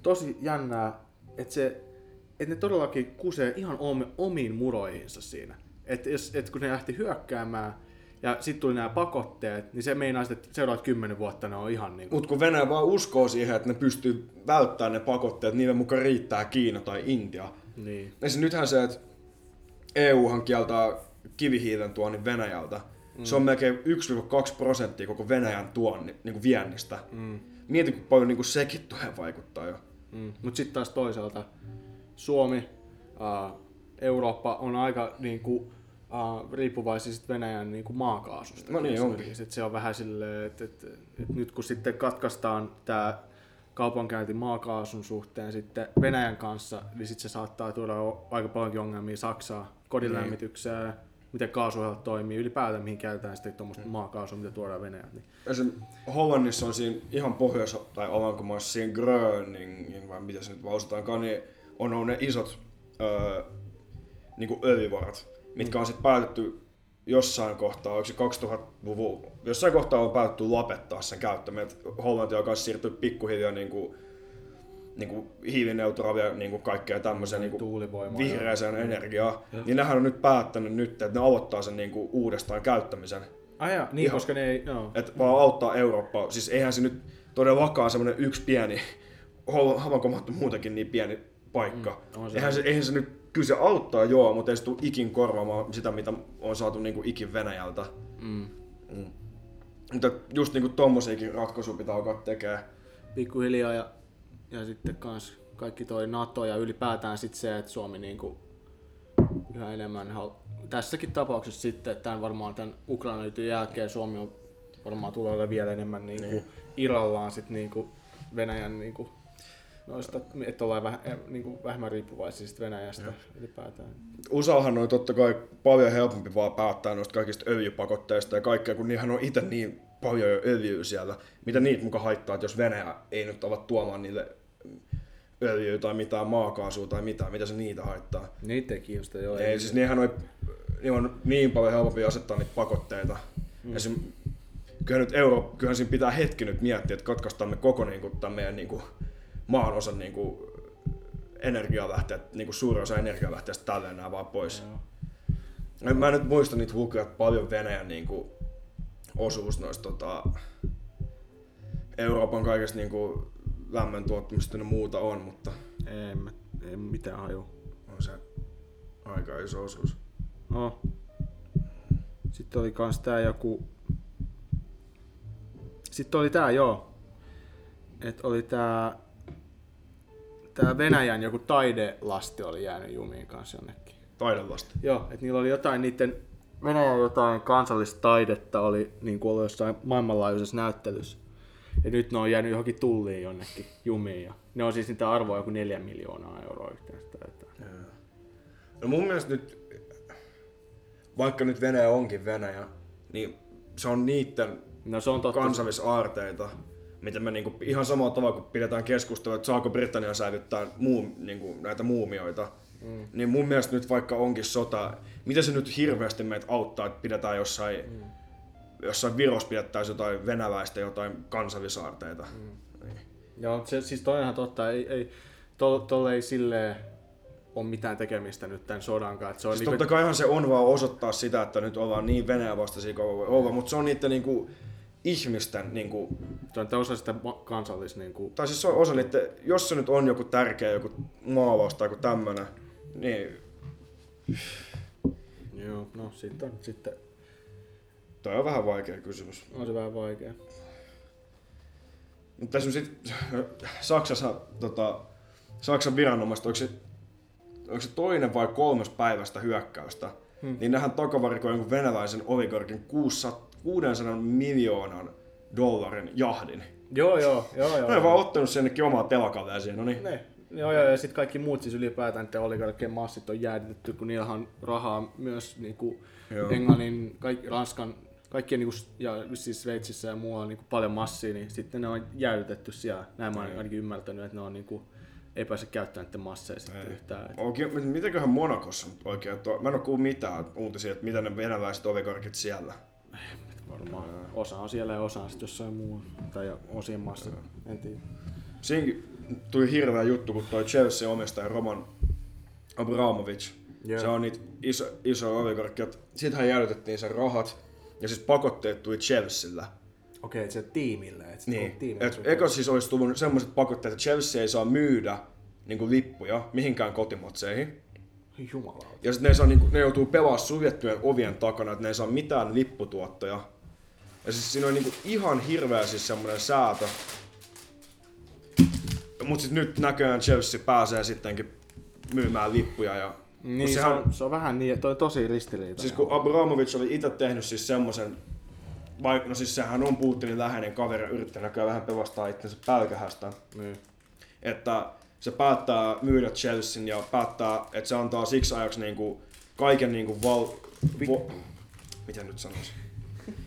tosi jännää, että se, että ne todellakin kusee ihan omi, omiin muroihinsa siinä. Että et kun ne lähti hyökkäämään ja sitten tuli nämä pakotteet, niin se meinaa sitten, että seuraavat kymmenen vuotta ne on ihan niin kuin, Mut kun Venäjä vaan uskoo siihen, että ne pystyy välttämään ne pakotteet, niiden mukaan riittää Kiina tai Intia. niin. Ja siis nythän se, että EUhan kieltää kivihiilen tuonnin Venäjältä. Mm. Se on melkein 1-2 prosenttia koko Venäjän tuonni, niin kuin viennistä. Mm. Mieti, kun paljon niin kuin sekin tulee vaikuttaa jo. Mm. Mutta sitten taas toisaalta Suomi, äh, Eurooppa on aika niinku, äh, riippuvaisia sit Venäjän niinku maakaasusta. No niin onkin. Et se on vähän silleen, että et, et nyt kun sitten katkaistaan tämä kaupankäynti maakaasun suhteen sitten Venäjän kanssa, niin sitten se saattaa tuoda aika paljonkin ongelmia Saksaa, kodinlämmitykseen, miten kaasuohjelmat toimii, ylipäätään mihin käytetään sitten tuommoista maakaasua, mitä tuodaan Venäjältä. Niin. Esim. Hollannissa on siinä ihan pohjois- tai Alankomaissa siinä Gröningin, vai mitä se nyt lausutaankaan, niin on, on ne isot öö, niin öljyvarat, mitkä on sitten päätetty jossain kohtaa, oliko se 2000-luvun, jossain kohtaa on päätetty lopettaa sen käyttäminen, että Hollanti alkaa siirtyä pikkuhiljaa niin kuin, niin kuin hiilineutraalia niin kuin kaikkea tämmöiseen niin kuin vihreäseen energiaan, niin nehän on nyt päättänyt nyt, että ne aloittaa sen niin kuin uudestaan käyttämisen. Ai jaa, niin, Ihan- koska ne ei, joo. Että vaan auttaa Eurooppaa. Siis eihän se nyt todellakaan semmoinen yksi pieni, Havankomaat on muutenkin niin pieni paikka. Mm, se. eihän, se, eihän se nyt, kyllä se auttaa joo, mutta ei se tule ikin korvaamaan sitä, mitä on saatu niinku ikin Venäjältä. Mm. Mm. Mutta just niinku tommosiakin ratkaisuja pitää alkaa tekemään. pikkuhiljaa ja, ja sitten kans kaikki toi NATO ja ylipäätään sit se, että Suomi niinku yhä enemmän hal- tässäkin tapauksessa sitten, että tämän varmaan tämän Ukrainan jälkeen Suomi on varmaan tulee olemaan vielä enemmän niinku Niin. irrallaan sit niinku Venäjän niinku noista, että ollaan vähän, niinku vähemmän riippuvaisia sit Venäjästä ylipäätään. USAhan on totta kai paljon helpompi vaan päättää noista kaikista öljypakotteista ja kaikkea, kun niihän on itse niin paljon jo öljyä siellä. Mitä niitä muka haittaa, että jos Venäjä ei nyt ole tuomaan niille öljyä tai mitään maakaasua tai mitään, mitä se niitä haittaa. Niitä ei kiinnosta, joo. Ei, siis niinhän on, niin on niin paljon helpompi asettaa niitä pakotteita. Mm. Esim, kyllähän, nyt euro, kyllähän siinä pitää hetki nyt miettiä, että katkaistaan me koko niin kuin, tämän meidän niin kuin, maan osan niin kuin, energialähteet, niin kuin suurin osa energialähteestä tälleen nämä vaan pois. Joo. Mä en nyt muista niitä lukuja, että paljon Venäjän niin kuin, osuus noista tota, Euroopan kaikesta niin kuin, lämmön tuottamista ja muuta on, mutta En, mä- en mitään haju. on se aika iso osuus. No. Sitten oli kans tää joku... Sitten oli tää joo. Et oli tää... Tää Venäjän joku taidelasti oli jäänyt jumiin kanssa jonnekin. Taidelasta. Joo, että niillä oli jotain niiden Venäjän jotain kansallista taidetta oli niin kuin ollut jossain maailmanlaajuisessa näyttelyssä. Ja nyt ne on jäänyt johonkin tulliin jonnekin jumiin. Ja ne on siis niitä arvoa joku neljä miljoonaa euroa yhteensä. jotain. No mun mielestä nyt, vaikka nyt Venäjä onkin Venäjä, niin se on niiden No se on totta. kansallisaarteita, mitä me niinku, ihan samalla tavalla kun pidetään keskustelua, että saako Britannia säilyttää muu, niinku, näitä muumioita, mm. niin mun mielestä nyt vaikka onkin sota, mitä se nyt hirveästi meitä auttaa, että pidetään jossain, mm. Jossain Virossa pidettäisiin jotain venäläistä jotain kansallisaarteita. Mm. Niin. Joo, se, siis toi on ihan totta. Ei, ei, tol, tolle ei silleen ole mitään tekemistä nyt tämän sodan kanssa. Se on Siis niinku, totta kaihan se on vaan osoittaa sitä, että nyt ollaan niin Venäjä vastaisia kuin voi olla, mutta se on niiden niinku, ihmisten, niinku, se on osa sitä kansallis... Niinku, tai siis se on osa niiden, jos se nyt on joku tärkeä joku maalaus tai joku tämmönen, niin joo, no sitten on, sitten toi on vähän vaikea kysymys. on se vähän vaikea. Mutta tässä on sit, Saksassa, tota, Saksan viranomaiset, onko se, onko se toinen vai kolmas päivästä hyökkäystä, hmm. niin nehän takavarikoi jonkun venäläisen oligarkin 600, 600 miljoonan dollarin jahdin. Joo, joo, joo, joo. Ne on vaan ottanut sen jonnekin omaa telakalle ja siihen, no niin. Ne. Joo, joo, ja sitten kaikki muut siis ylipäätään että oligarkkien massit on jäädytetty, kun niillä on rahaa myös niin kuin. Englannin, kaikki, Ranskan, kaikkien niin kuin, ja siis Sveitsissä ja muualla niin kuin paljon massia, niin sitten ne on jäädytetty siellä. Näin mä oon ainakin ymmärtänyt, että ne on niin kuin, ei pääse käyttämään niiden masseja sitten yhtään. Et- Oikein, mit- mitäköhän Monakossa nyt oikein, to, mä en ole kuullut mitään uutisia, että mitä ne venäläiset oligarkit siellä. Varmaan osa on siellä ja osa on sitten jossain muualla. Tai osien maassa, en tiedä. Siinäkin tuli hirveä juttu, kun toi Chelsea omistaja Roman Abramovich, Joo. se on niitä iso, iso oligarkki, siitä hän jäädytettiin sen rahat, ja siis pakotteet tuli Chelsealla. Okei, että se tiimille. Että Niin, et eka siis olisi tullut semmoiset pakotteet, että Chelsea ei saa myydä niin kuin lippuja mihinkään kotimatseihin. Jumala. Ja sitten ne, saa, niin kuin, ne joutuu pelaamaan suljettujen ovien takana, että ne ei saa mitään lipputuottoja. Ja siis siinä on niin kuin ihan hirveä siis semmoinen säätö. Mutta sitten nyt näköjään Chelsea pääsee sittenkin myymään lippuja. Ja, Niin, se, sehän, on, se on vähän niin, toi on tosi ristiriitainen. siis kun Abramovich oli itse tehnyt siis semmoisen, vaikka no siis sehän on Putinin läheinen kaveri yrittää näköjään vähän pelastaa itsensä pälkähästä. Niin. että se päättää myydä Chelsean ja päättää, että se antaa siksi ajaksi niinku kaiken niinku val... Vo, miten nyt sanoisin?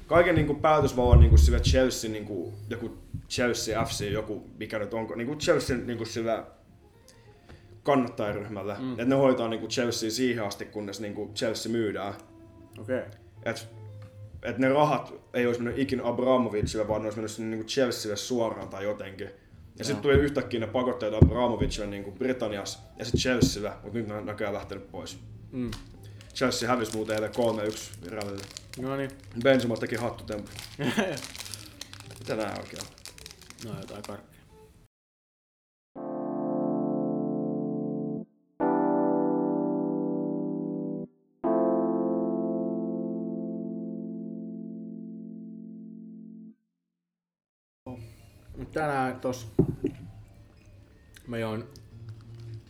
Kaiken niinku päätösvallan niinku sille Chelsea niinku, joku Chelsea FC, joku mikä nyt onko, niinku Chelsea niinku sille kannattajaryhmälle. Mm. Että ne hoitaa niinku Chelsea siihen asti, kunnes niinku Chelsea myydään. Okei. Okay. Et, et ne rahat ei olisi mennyt ikinä Abramovicille, vaan ne olisi mennyt niinku Chelsealle suoraan tai jotenkin. Ja sitten tuli yhtäkkiä ne pakotteet Abramovicille niinku Britanniassa ja sitten Chelsealle, mutta nyt ne on näköjään lähtenyt pois. Mm. Chelsea hävisi muuten eilen 3-1 Realille. No niin. Benzema teki hattutempu. Mitä nää oikein no jotain karkkia. Tänään tos mä join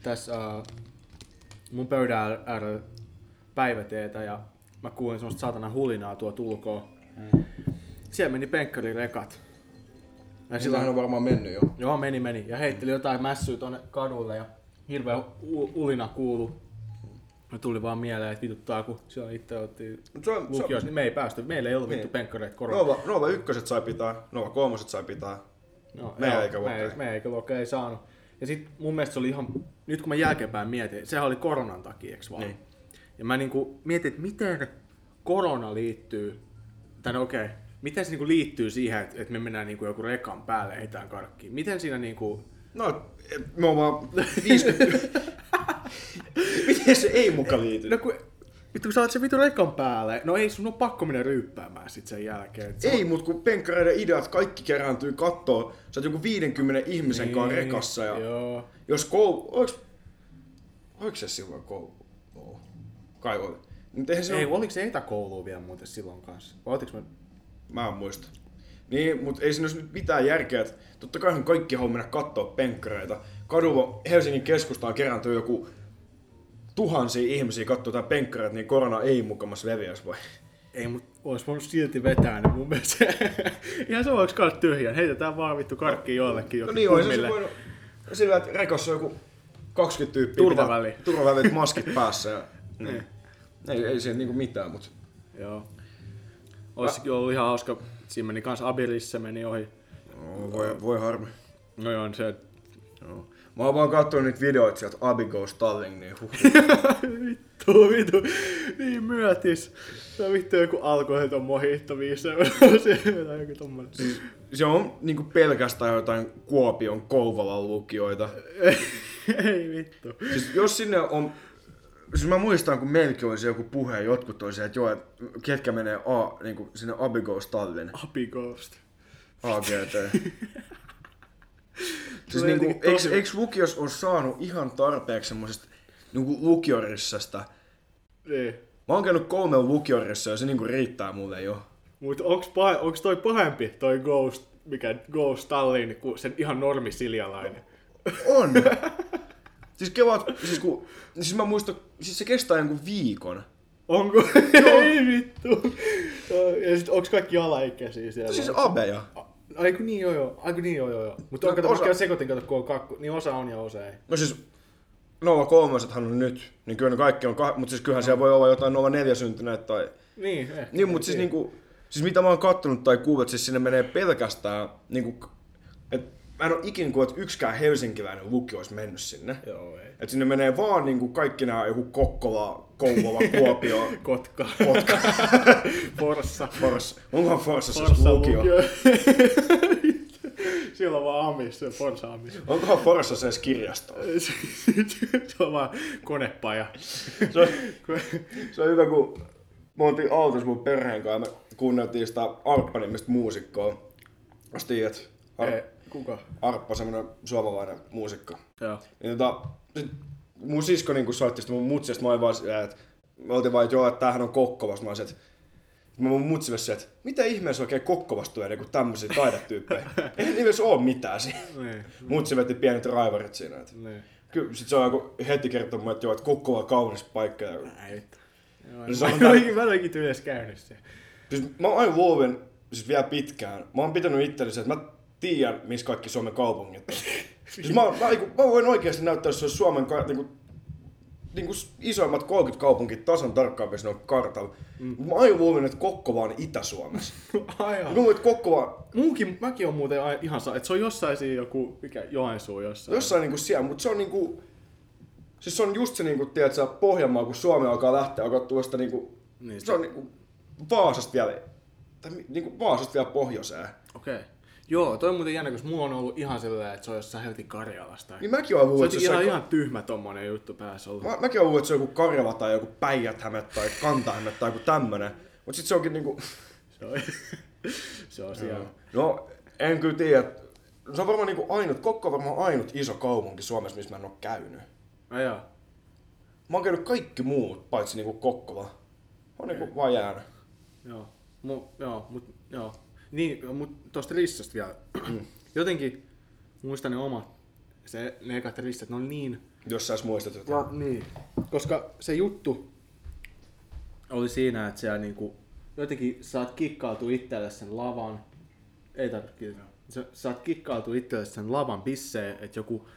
tässä uh, mun pöydän äärellä päiväteetä ja mä kuulin semmoista saatana hulinaa tuo ulkoa. Siellä meni penkkarirekat. Ja Sillähän on varmaan mennyt jo. Joo, meni, meni. Ja heitteli jotain mässyä tonne kadulle ja hirveä u- ulina kuulu. Me tuli vaan mieleen, että vituttaa, kun siellä itse on, lukiossa, niin me ei päästy. Meillä ei ollut vittu Niin. penkkareita koronaa. Nova, Nova ykköset sai pitää, Nova kolmoset sai pitää. No, Meidän joo, ikäluokka ei. me, meidän ikäluokka ei saanut. Ja sit mun mielestä se oli ihan, nyt kun mä jälkeenpäin mietin, sehän oli koronan takia, eks vaan? Niin. Ja mä niinku mietin, että miten korona liittyy, tai no okei, miten se niinku liittyy siihen, että, että me mennään niinku joku rekan päälle ja heitään karkkiin. Miten siinä niinku, No, me on vaan 50... Miten se ei muka liity? no kun, vittu kun sä sen vittu rekan päälle, no ei sun ole pakko mennä ryyppäämään sit sen jälkeen. Se Ei, mut kun penkkareiden ideat kaikki kerääntyy kattoo, sä oot joku 50 ihmisen kanssa rekassa ja Niin, Joo. jos koulu, oiks, oiks se silloin koulu? Oo. Kai oli. Mut eihän se Ei, ole, oliko se etäkoulu vielä muuten silloin kanssa? Vai me... mä en muista. Niin, mut ei siinä olisi nyt mitään järkeä, että totta kai kaikki haluaa mennä kattoo penkkareita. Kadulla Helsingin keskustaan kerääntyy joku tuhansia ihmisiä kattoo jotain penkkareita, niin korona ei mukamas leviäisi vai? Ei, mut ois voinut silti vetää ne mun mielestä. Ihan sama, onks kart tyhjän. Heitetään vaan vittu karkkiin jollekin No niin, olisi se voinut sillä, että rekossa on joku 20 tyyppiä. Turvaväli. pitää- Turvavälit, maskit päässä. Ja, Niin. niin. Ei, ei siinä niinku mitään, mutta Joo. Olisikin ollut ihan hauska. Siinä meni kans Abirissa meni ohi. oh, voi, voi harmi. No joo, se... Joo. Mä oon vaan katsonut niitä videoita sieltä Abi Goes Stalling, niin huh. vittu, vittu. Niin myötis. Se on vittu joku alkoholton mojitto viisi euroa. Se on joku tommonen. Se on niinku pelkästään jotain Kuopion Kouvolan lukijoita. Ei vittu. Siis jos sinne on... Siis mä muistan, kun meilläkin oli se joku puhe, jotkut oli se, että joo, että ketkä menee A, niinku sinne Abi Goes Tallinn. Abi Ghost. AGT. Siis Tulee niinku, jotenkin eiks, tosi- eiks lukios ole saanut ihan tarpeeksi semmosesta niinku lukiorissasta? Niin. Mä oon käynyt kolme lukiorissa ja se niinku riittää mulle jo. Mut onks, pah- onks toi pahempi, toi Ghost, mikä Ghost Tallinn, kuin sen ihan normi siljalainen? On! siis kevat, siis kun, siis mä muistan, siis se kestää jonkun viikon. Onko? Ei vittu. Ja sit onks kaikki alaikäisiä siellä? Siis abeja. Aiku niin joo joo, aiku niin joo joo joo. Mutta No, no, kato, osa- sekoitin, kato kun on kakku, niin osa on ja osa ei. No siis, Nova kolmosethan on nyt, niin kyllä ne kaikki on, kah- mutta siis kyllähän siellä voi olla jotain Nova neljä syntyneet tai... Niin, ehkä. Niin, mutta siis niinku, siis mitä mä oon kattonut tai kuullut, siis sinne menee pelkästään niinku, et mä en oo ikinä kuullut, että yksikään helsinkiläinen lukio olisi mennyt sinne. Joo, ei. Et sinne menee vaan niinku kaikki nämä joku Kokkola, Kouvola, Kuopio, Kotka. Kotka, Forssa. Forssa. Onkohan Forssassa Forssa lukio? lukio. Siellä on vaan Amis, se Forssa Amis. Onkohan Forssassa edes kirjasto? se on vaan konepaja. Se on, se on hyvä, kun me oltiin autossa mun perheen kanssa ja me kuunneltiin sitä Arppa-nimistä muusikkoa. Jos tiedät, Ar- kuka? Arppa, semmonen suomalainen muusikko. Joo. Niin tota, sit mun sisko niinku soitti sitä mun mutsista, mä olin vaan että me oltiin vaan, että joo, että tämähän on Kokkovasta. Mä olisin, että mä mun mutsille se, että mitä ihmeessä oikein Kokkovasta tulee niinku tämmöisiä taidetyyppejä. Eihän niissä oo mitään siinä. Niin. Mutsi veti pienet raivarit siinä. Että. Niin. Kyllä, sit se on joku heti kertonut mulle, että joo, että Kokkola on kaunis paikka. Ja... Ei. Joo, on mä, tää- en ole- mä en ole ikinä edes käynyt siellä. Siis mä oon aina luulin, siis vielä pitkään, mä oon pitänyt itselleni että mä tiedän, missä kaikki Suomen kaupungit on. siis mä, mä, mä, mä voin oikeasti näyttää, jos se olisi Suomen ka, niinku, niinku isoimmat 30 kaupunkit tasan tarkkaan vesi on kartalla. Mm. Mä aina luulin, että Kokkola on Itä-Suomessa. Ai Mä luulin, että Kokkola Munkin, mäkin on muuten ihan saa, että se on jossain siinä joku, mikä Joensuu jossain. jossain niinku siellä, mutta se on niinku... Siis se on just se niinku, tiedätkö, Pohjanmaa, kun Suomi alkaa lähteä, alkaa tulla sitä niinku... Niin, se on niinku Vaasasta vielä, tai niinku Vaasasta vielä pohjoiseen. Okei. Okay. Joo, toi on muuten jännä, koska mulla on ollut ihan sellainen, että se on jossain helvetin Karjalasta. Niin mäkin se luullut, on että se ihan, on ihan tyhmä tommonen juttu päässä ollut. Mä, mäkin oon luullut, että se on joku Karjala tai joku Päijät-Häme tai Kanta-Häme tai joku tämmönen. Mut sit se onkin niinku... Se on, se on siellä. No, en kyllä tiedä. Se on varmaan niinku ainut, Kokko on varmaan ainut iso kaupunki Suomessa, missä mä en oo käynyt. Joo. Mä oon käynyt kaikki muut, paitsi niinku Kokkola. On niinku vaan jäänyt. Joo. Mu, joo, mut, joo. Niin, mut tosta rissasta vielä. Jotenkin muistan ne omat, se, ne ekat ristat, ne on niin Jos sä muistat jotain. Ja, niin. Koska se juttu oli siinä, että sä niinku, jotenkin saat kikkautua itselle sen lavan. Ei tarvitse Sä saat kikkautua itselle sen lavan pisseen, että joku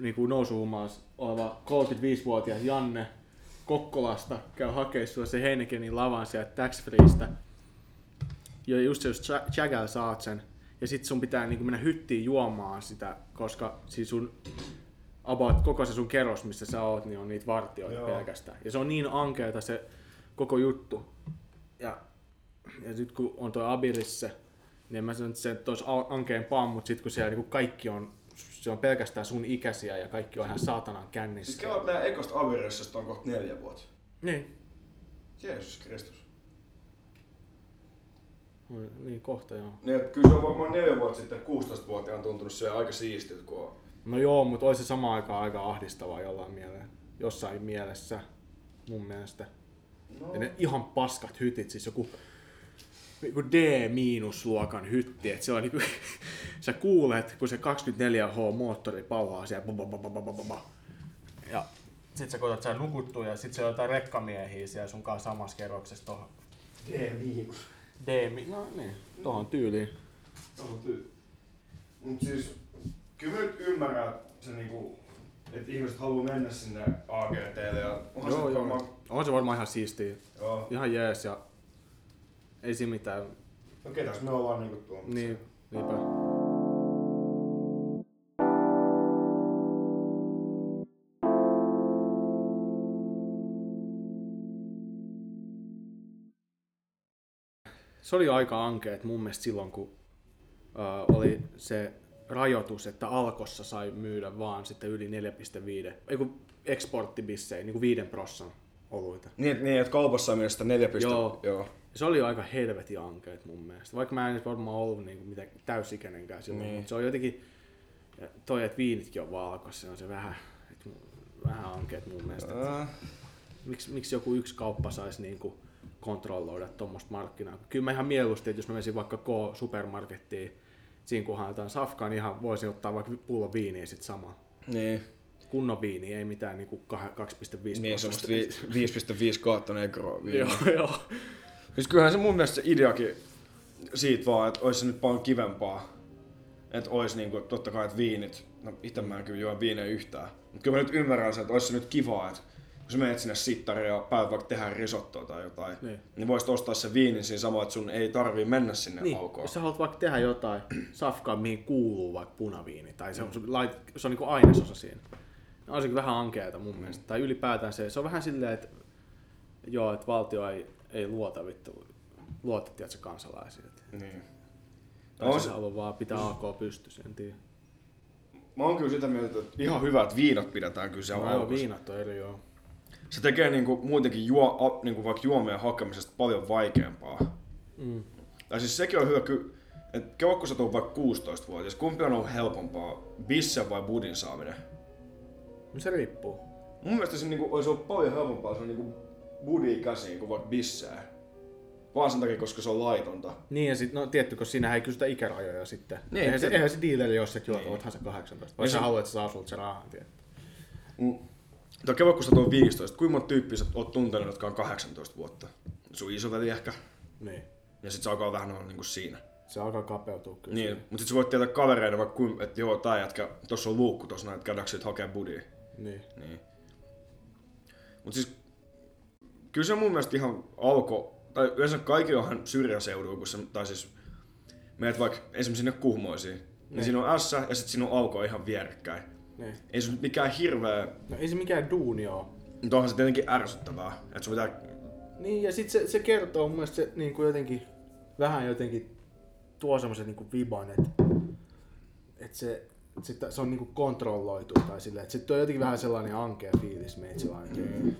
niinku nousuhumaas oleva 35-vuotias Janne Kokkolasta käy hakea sulle se Heinekenin lavan sieltä tax freestä. Ja just se, jos Jagger saat sen. Ja sit sun pitää niin mennä hyttiin juomaan sitä, koska siis sun about koko se sun kerros, missä sä oot, niin on niitä vartioita Joo. pelkästään. Ja se on niin ankeeta se koko juttu. Ja, ja nyt kun on toi Abirissa, niin mä sano, että se olisi a- ankeampaa, mutta sitten kun siellä niin kaikki on, se on pelkästään sun ikäisiä ja kaikki on ihan saatanan Siis kännissä. kelaat nää ekosta avirissasta on kohta neljä vuotta. Niin. Jeesus Kristus. Oi, Niin, kohta joo. Niin, että kyllä se on varmaan neljä vuotta sitten, 16-vuotiaan tuntunut se aika siistiltä, kun on. No joo, mutta olisi se samaan aikaan aika ahdistavaa jollain mielessä. Jossain mielessä, mun mielestä. No. Ja ne ihan paskat hytit, siis joku, joku D-luokan hytti, että siellä on niinku, sä kuulet, kun se 24H moottori pauhaa siellä, ba, ba, ba, ba, ba, ba, ba. ja sit sä koetat sä nukuttuu ja sit siellä on jotain rekkamiehiä siellä sun kanssa samassa kerroksessa tohon D-miinus. D, no niin, tohon tyyliin. Mut siis, kyllä mä nyt ymmärrän, että se niinku, että ihmiset haluaa mennä sinne AGTlle ja onhan Joo, se joo. varmaan, On se varmaan ihan siistiä, joo. ihan jees ja ei siinä mitään, No ketäs me ollaan niinku tuolla. niin, niinpä. Se oli aika ankeet mun mielestä silloin, kun äh, oli se rajoitus, että Alkossa sai myydä vaan sitten yli 4,5, ei kun eksporttibissei, niin kuin 5 prossan oluita. Niin, niin, että kaupassa on mielestä 4 piste. Joo. joo. Se oli aika helvetin ankeet mun mielestä. Vaikka mä en nyt varmaan ollut niinku mitään täysikäinenkään silloin, Niin. niin. mutta se on jotenkin, ja toi, että viinitkin on valkoisia, on se vähän, et, vähän ankeet mun mielestä. Äh, Miksi, miksi joku yksi kauppa saisi niinku kontrolloida tuommoista markkinaa? Kyllä mä ihan mieluusti, että jos mä menisin vaikka K-supermarkettiin, siinä kun haetaan safkaa, niin ihan voisin ottaa vaikka pullon viiniä sit sama. niin. Kunnon viini, ei mitään niinku kah- 2,5 Niin, semmoista prosenttia. vi- 5,5 kautta negroa. Joo, joo. Siis kyllähän se mun mielestä se ideakin siitä vaan, että olisi se nyt paljon kivempaa. Että olisi niinku, totta kai, että viinit, no itse mä en kyllä juo viinejä yhtään. Mutta kyllä mä nyt ymmärrän sen, että olisi se nyt kivaa, että kun sä menet sinne sittariin ja päivät vaikka tehdään risottoa tai jotain, Niin. niin voisit ostaa se viinin siinä samalla, että sun ei tarvii mennä sinne Niin, aukoon. jos sä haluat vaikka tehdä jotain safkaa, mihin kuuluu vaikka punaviini, tai se on, se, lait, se on niin ainesosa siinä. No, on sekin vähän ankeata mun mielestä. Tai ylipäätään se, se on vähän silleen, että joo, että valtio ei, ei luota vittu, luota tiedätkö, kansalaisia. Niin. Tai No, se, se haluaa vaan pitää AK pystyssä, en tiedä. mä oon kyllä sitä mieltä, että ihan hyvä, että viinat pidetään kyllä siellä No, aukossa. viinat on eri joo. Se tekee niinku muutenkin juo, niinku vaikka juomien hakemisesta paljon vaikeampaa. Mm. Tai siis sekin on hyvä, että keukko sä tulet vaikka 16-vuotias, kumpi on ollut helpompaa, bisse vai budin saaminen? No, se riippuu. Mun mielestä se niinku, olisi ollut paljon helpompaa se niinku budi käsiin kuin vaikka bissää. Vaan sen takia, koska se on laitonta. Niin ja sit, no tietty, kun siinä ei kysytä ikärajoja sitten. Niin, eihän, se, se- eihän se dealeri ole se, että joo, Niin. oothan sä 18. Vai Ja sä se- haluat, että se saa sulta se rahan, tiedät. Mm. Tuo sä tulet 15, kuinka monta tyyppiä sä oot tuntenut, jotka on 18 vuotta? Sun isoveli ehkä. Niin. Ja sit se alkaa vähän olla niinku siinä. Se alkaa kapeutua kyllä. Niin, mutta sit sä voit tietää kavereina vaikka, kuin, että joo, tää jätkä, tossa on luukku tossa näin, että käydäänkö sit hakee budia. Niin. Niin. Mut siis, kyllä se mun mielestä ihan alko, tai yleensä kaikilla onhan syrjäseudulla, kun se, tai siis meet vaikka esimerkiksi sinne Kuhmoisiin, niin, niin siinä on S ja sitten siinä on alko ihan vierekkäin. Niin. Ei se nyt mikään hirveä, No ei se mikään duuni oo. mutta onhan se tietenkin ärsyttävää, että sun pitää, Niin, ja sit se, se kertoo mun mielestä se niin kuin jotenkin, vähän jotenkin tuo semmoisen niin viban, että, että se, että se on niin kuin kontrolloitu tai silleen, että sitten on jotenkin vähän sellainen ankea fiilis meitsillä ainakin. Mm.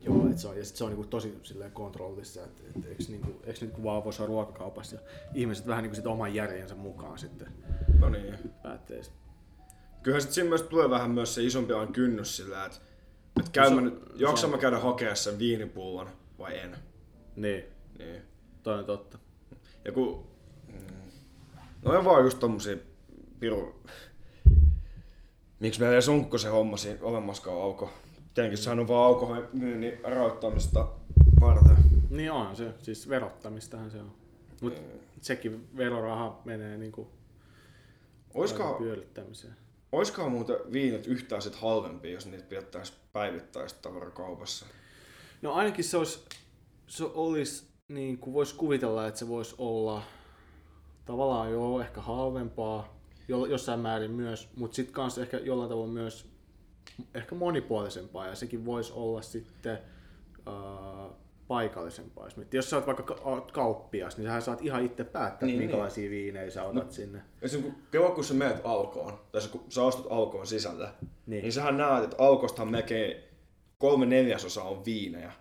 Joo, että se on, ja sit se on niinku tosi silleen kontrollissa, että et, eikö, niinku, eikö nyt kun vaan voisi olla ruokakaupassa ja ihmiset vähän niinku sit oman järjensä mukaan sitten no niin. päättää. Kyllähän sit siinä myös tulee vähän myös se isompi aina kynnys sillä, että, että käyn Se mä nyt, jaksan mä käydä hakea sen viinipullon vai en. Niin, Niin. toi on totta. Ja kun... Mm, no on vaan just tommosia piru... Miksi meillä edes onko se homma siinä olemaskaan auko? Tietenkin sehän on vaan alkoholin myynnin rajoittamista varten. Niin on se, siis verottamistahan se on. Mut sekin veroraha menee niinku Oiskohan, pyörittämiseen. Oiskohan muuten viinit yhtään sit halvempia, jos niitä pidettäisiin päivittäistä tavarakaupassa? No ainakin se olisi, se olisi niin kuin voisi kuvitella, että se voisi olla tavallaan jo ehkä halvempaa jo, jossain määrin myös, mutta sitten kanssa ehkä jollain tavalla myös ehkä monipuolisempaa ja sekin voisi olla sitten uh, paikallisempaa. Jos, sä oot vaikka kauppias, niin sä saat ihan itse päättää, Niin, niin, minkälaisia viinejä sä otat no. sinne. Esimerkiksi kun, kun sä menet Alkoon, tai kun sä astut Alkoon sisälle, niin, Niin. niin sähän näet, että Alkostahan melkein kolme neljäsosaa on viinejä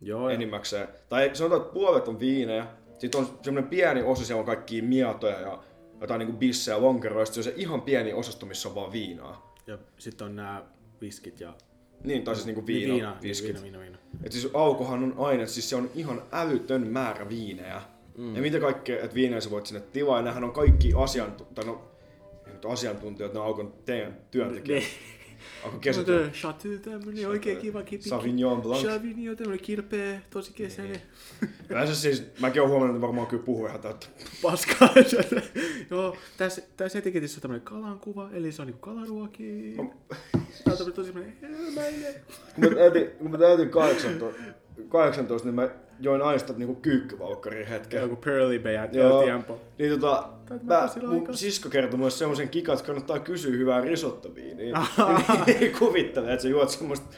Joo, enimmäkseen. Tai sanotaan, että puolet on viinejä, sitten on semmoinen pieni osa, siellä on kaikkia miatoja ja jotain niinku bissejä, lonkeroja, ja sitten se on se ihan pieni osasto, missä on vaan viinaa. ja sitten on nämä viskit ja Niin, tai siis niinku viina, viina, viina niin, viskit. viina, viina, viina. Et siis Alkohan on aina, siis se on ihan älytön määrä viinejä. Mm. Ja mitä kaikkea, että viinejä sä voit sinne tilaa, ja on kaikki asiantuntijat, no, asiantuntijat, ne on teidän työntekijät. Alkon Mutta kesätyö. Chateau tämmönen oikein kiva kipi. Sauvignon Blanc. Sauvignon tämmönen kirpeä, tosi kesäinen. Yleensä siis, mäkin oon huomannut, että varmaan kyllä puhuu ihan täyttä. Paskaa. Joo, tässä, tässä etiketissä on tämmönen kalan kuva, eli se on niinku kalaruoki. No. Tää on tämmönen tosi semmonen helmäinen. Kun mä täytin, kun mä täytin 18, 18, niin mä join aina niinku kyykkyvalkkariin hetken. Joku Pearly Bay ja Joo. tiempo. Niin tota, mä, mun sisko kertoi mulle semmoisen kikan, että kannattaa kysyä hyvää risottoviiniä. niin kuvittelee, että sä juot semmoista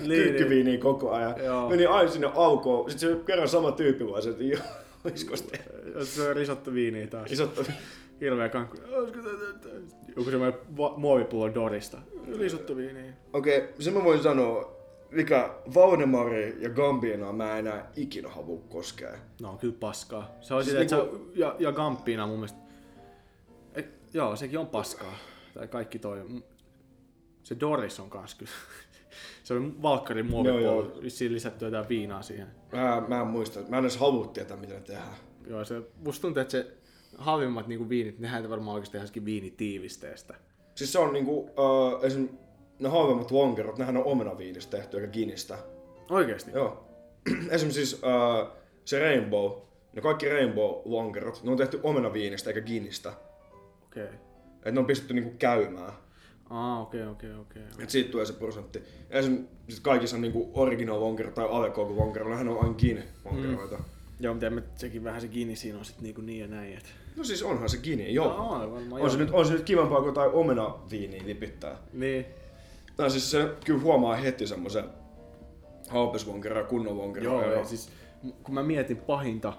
Niin, kyykkyviiniä koko ajan. Joo. Meni aina sinne aukoon. Sitten se kerran sama tyyppi vaan se, että joo, olisiko sitä Se on risotto viiniä taas. risottoviiniä. Hirveä kankku. Joku semmoinen muovipullo Dorista. Risotto viiniä. Okei, okay, sen mä voin sanoa, mikä Valdemari ja Gambina mä en enää ikinä halua koskea. No on kyllä paskaa. Se on Siis sitä, niinku- se, ja, ja Gamppina mun mielestä, et, joo, sekin on paskaa. Tai kaikki toi. Se Doris on kans kyllä. se on Valkkarin muovipullo, vissiin lisätty jotain viinaa siihen. Mä, mä en muista, mä en edes halua tietää, mitä ne tehdään. Joo, se, musta tuntuu, että se halvimmat niinku viinit, nehän varmaan oikeasti tehdä viinitiivisteestä. Siis se on niinku, uh, esim. Ne halvemmat lonkerot, nehän on omenaviinistä tehty eikä ginistä. Oikeesti? Joo. esim. siis uh, se Rainbow, ne kaikki Rainbow-lonkerot, ne on tehty omenaviinistä eikä ginistä. Okei. Okay. Et ne on pistetty niinku käymään. Aa, okei, okei, okei. Et siitä tulee se prosentti. Esim. Sit kaikissa niinku original lonkerot tai Avecogo lonkerot, nehän on aina gin lonkeroita. Mm. Joo, mutta mä- sekin vähän se Gini siinä on sit niinku niin ja näin. Et... No siis onhan se gini, joo. No, on varmaan on, se nyt, on se nyt kivempaa kuin jotain omenaviiniä lipittää. Niin. Tai siis se kyllä huomaa heti semmoisen halpesvonkeron ja kunnon vonkeron. Joo, ja siis kun mä mietin pahinta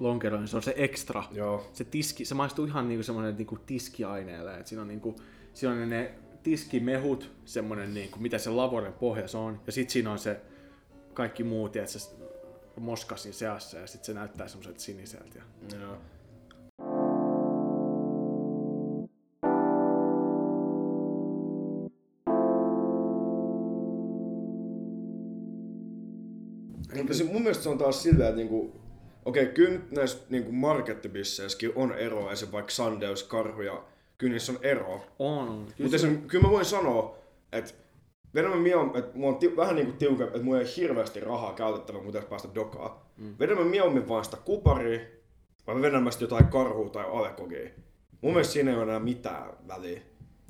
lonkeroa, niin se on se extra. Joo. Se, tiski, se maistuu ihan niinku semmoinen niinku tiskiaineelle, että siinä on, niinku, siinä on ne tiskimehut, semmoinen niinku, mitä se lavoren pohjassa on, ja sitten siinä on se kaikki muut, että se moskasin seassa, ja sitten se näyttää semmoiselta siniseltä. Ja... Joo. Se, mun mielestä se on taas silleen, että niinku, okei, kyllä nyt näissä niinku markettibisseissäkin on eroa, esim. vaikka Sandeus, Karhu ja kyllä niissä on eroa. On, Mutta se, kyllä mä voin sanoa, että vedämme mieluummin, että mulla on ti- vähän niinku tiukempi, että mulla ei ole hirveästi rahaa käytettävä, mutta päästä dokaa. Mm. Vedämme mieluummin vaan sitä kuparia, vai me vedämme sitten jotain karhua tai alekogia. Mun mielestä siinä ei ole enää mitään väliä.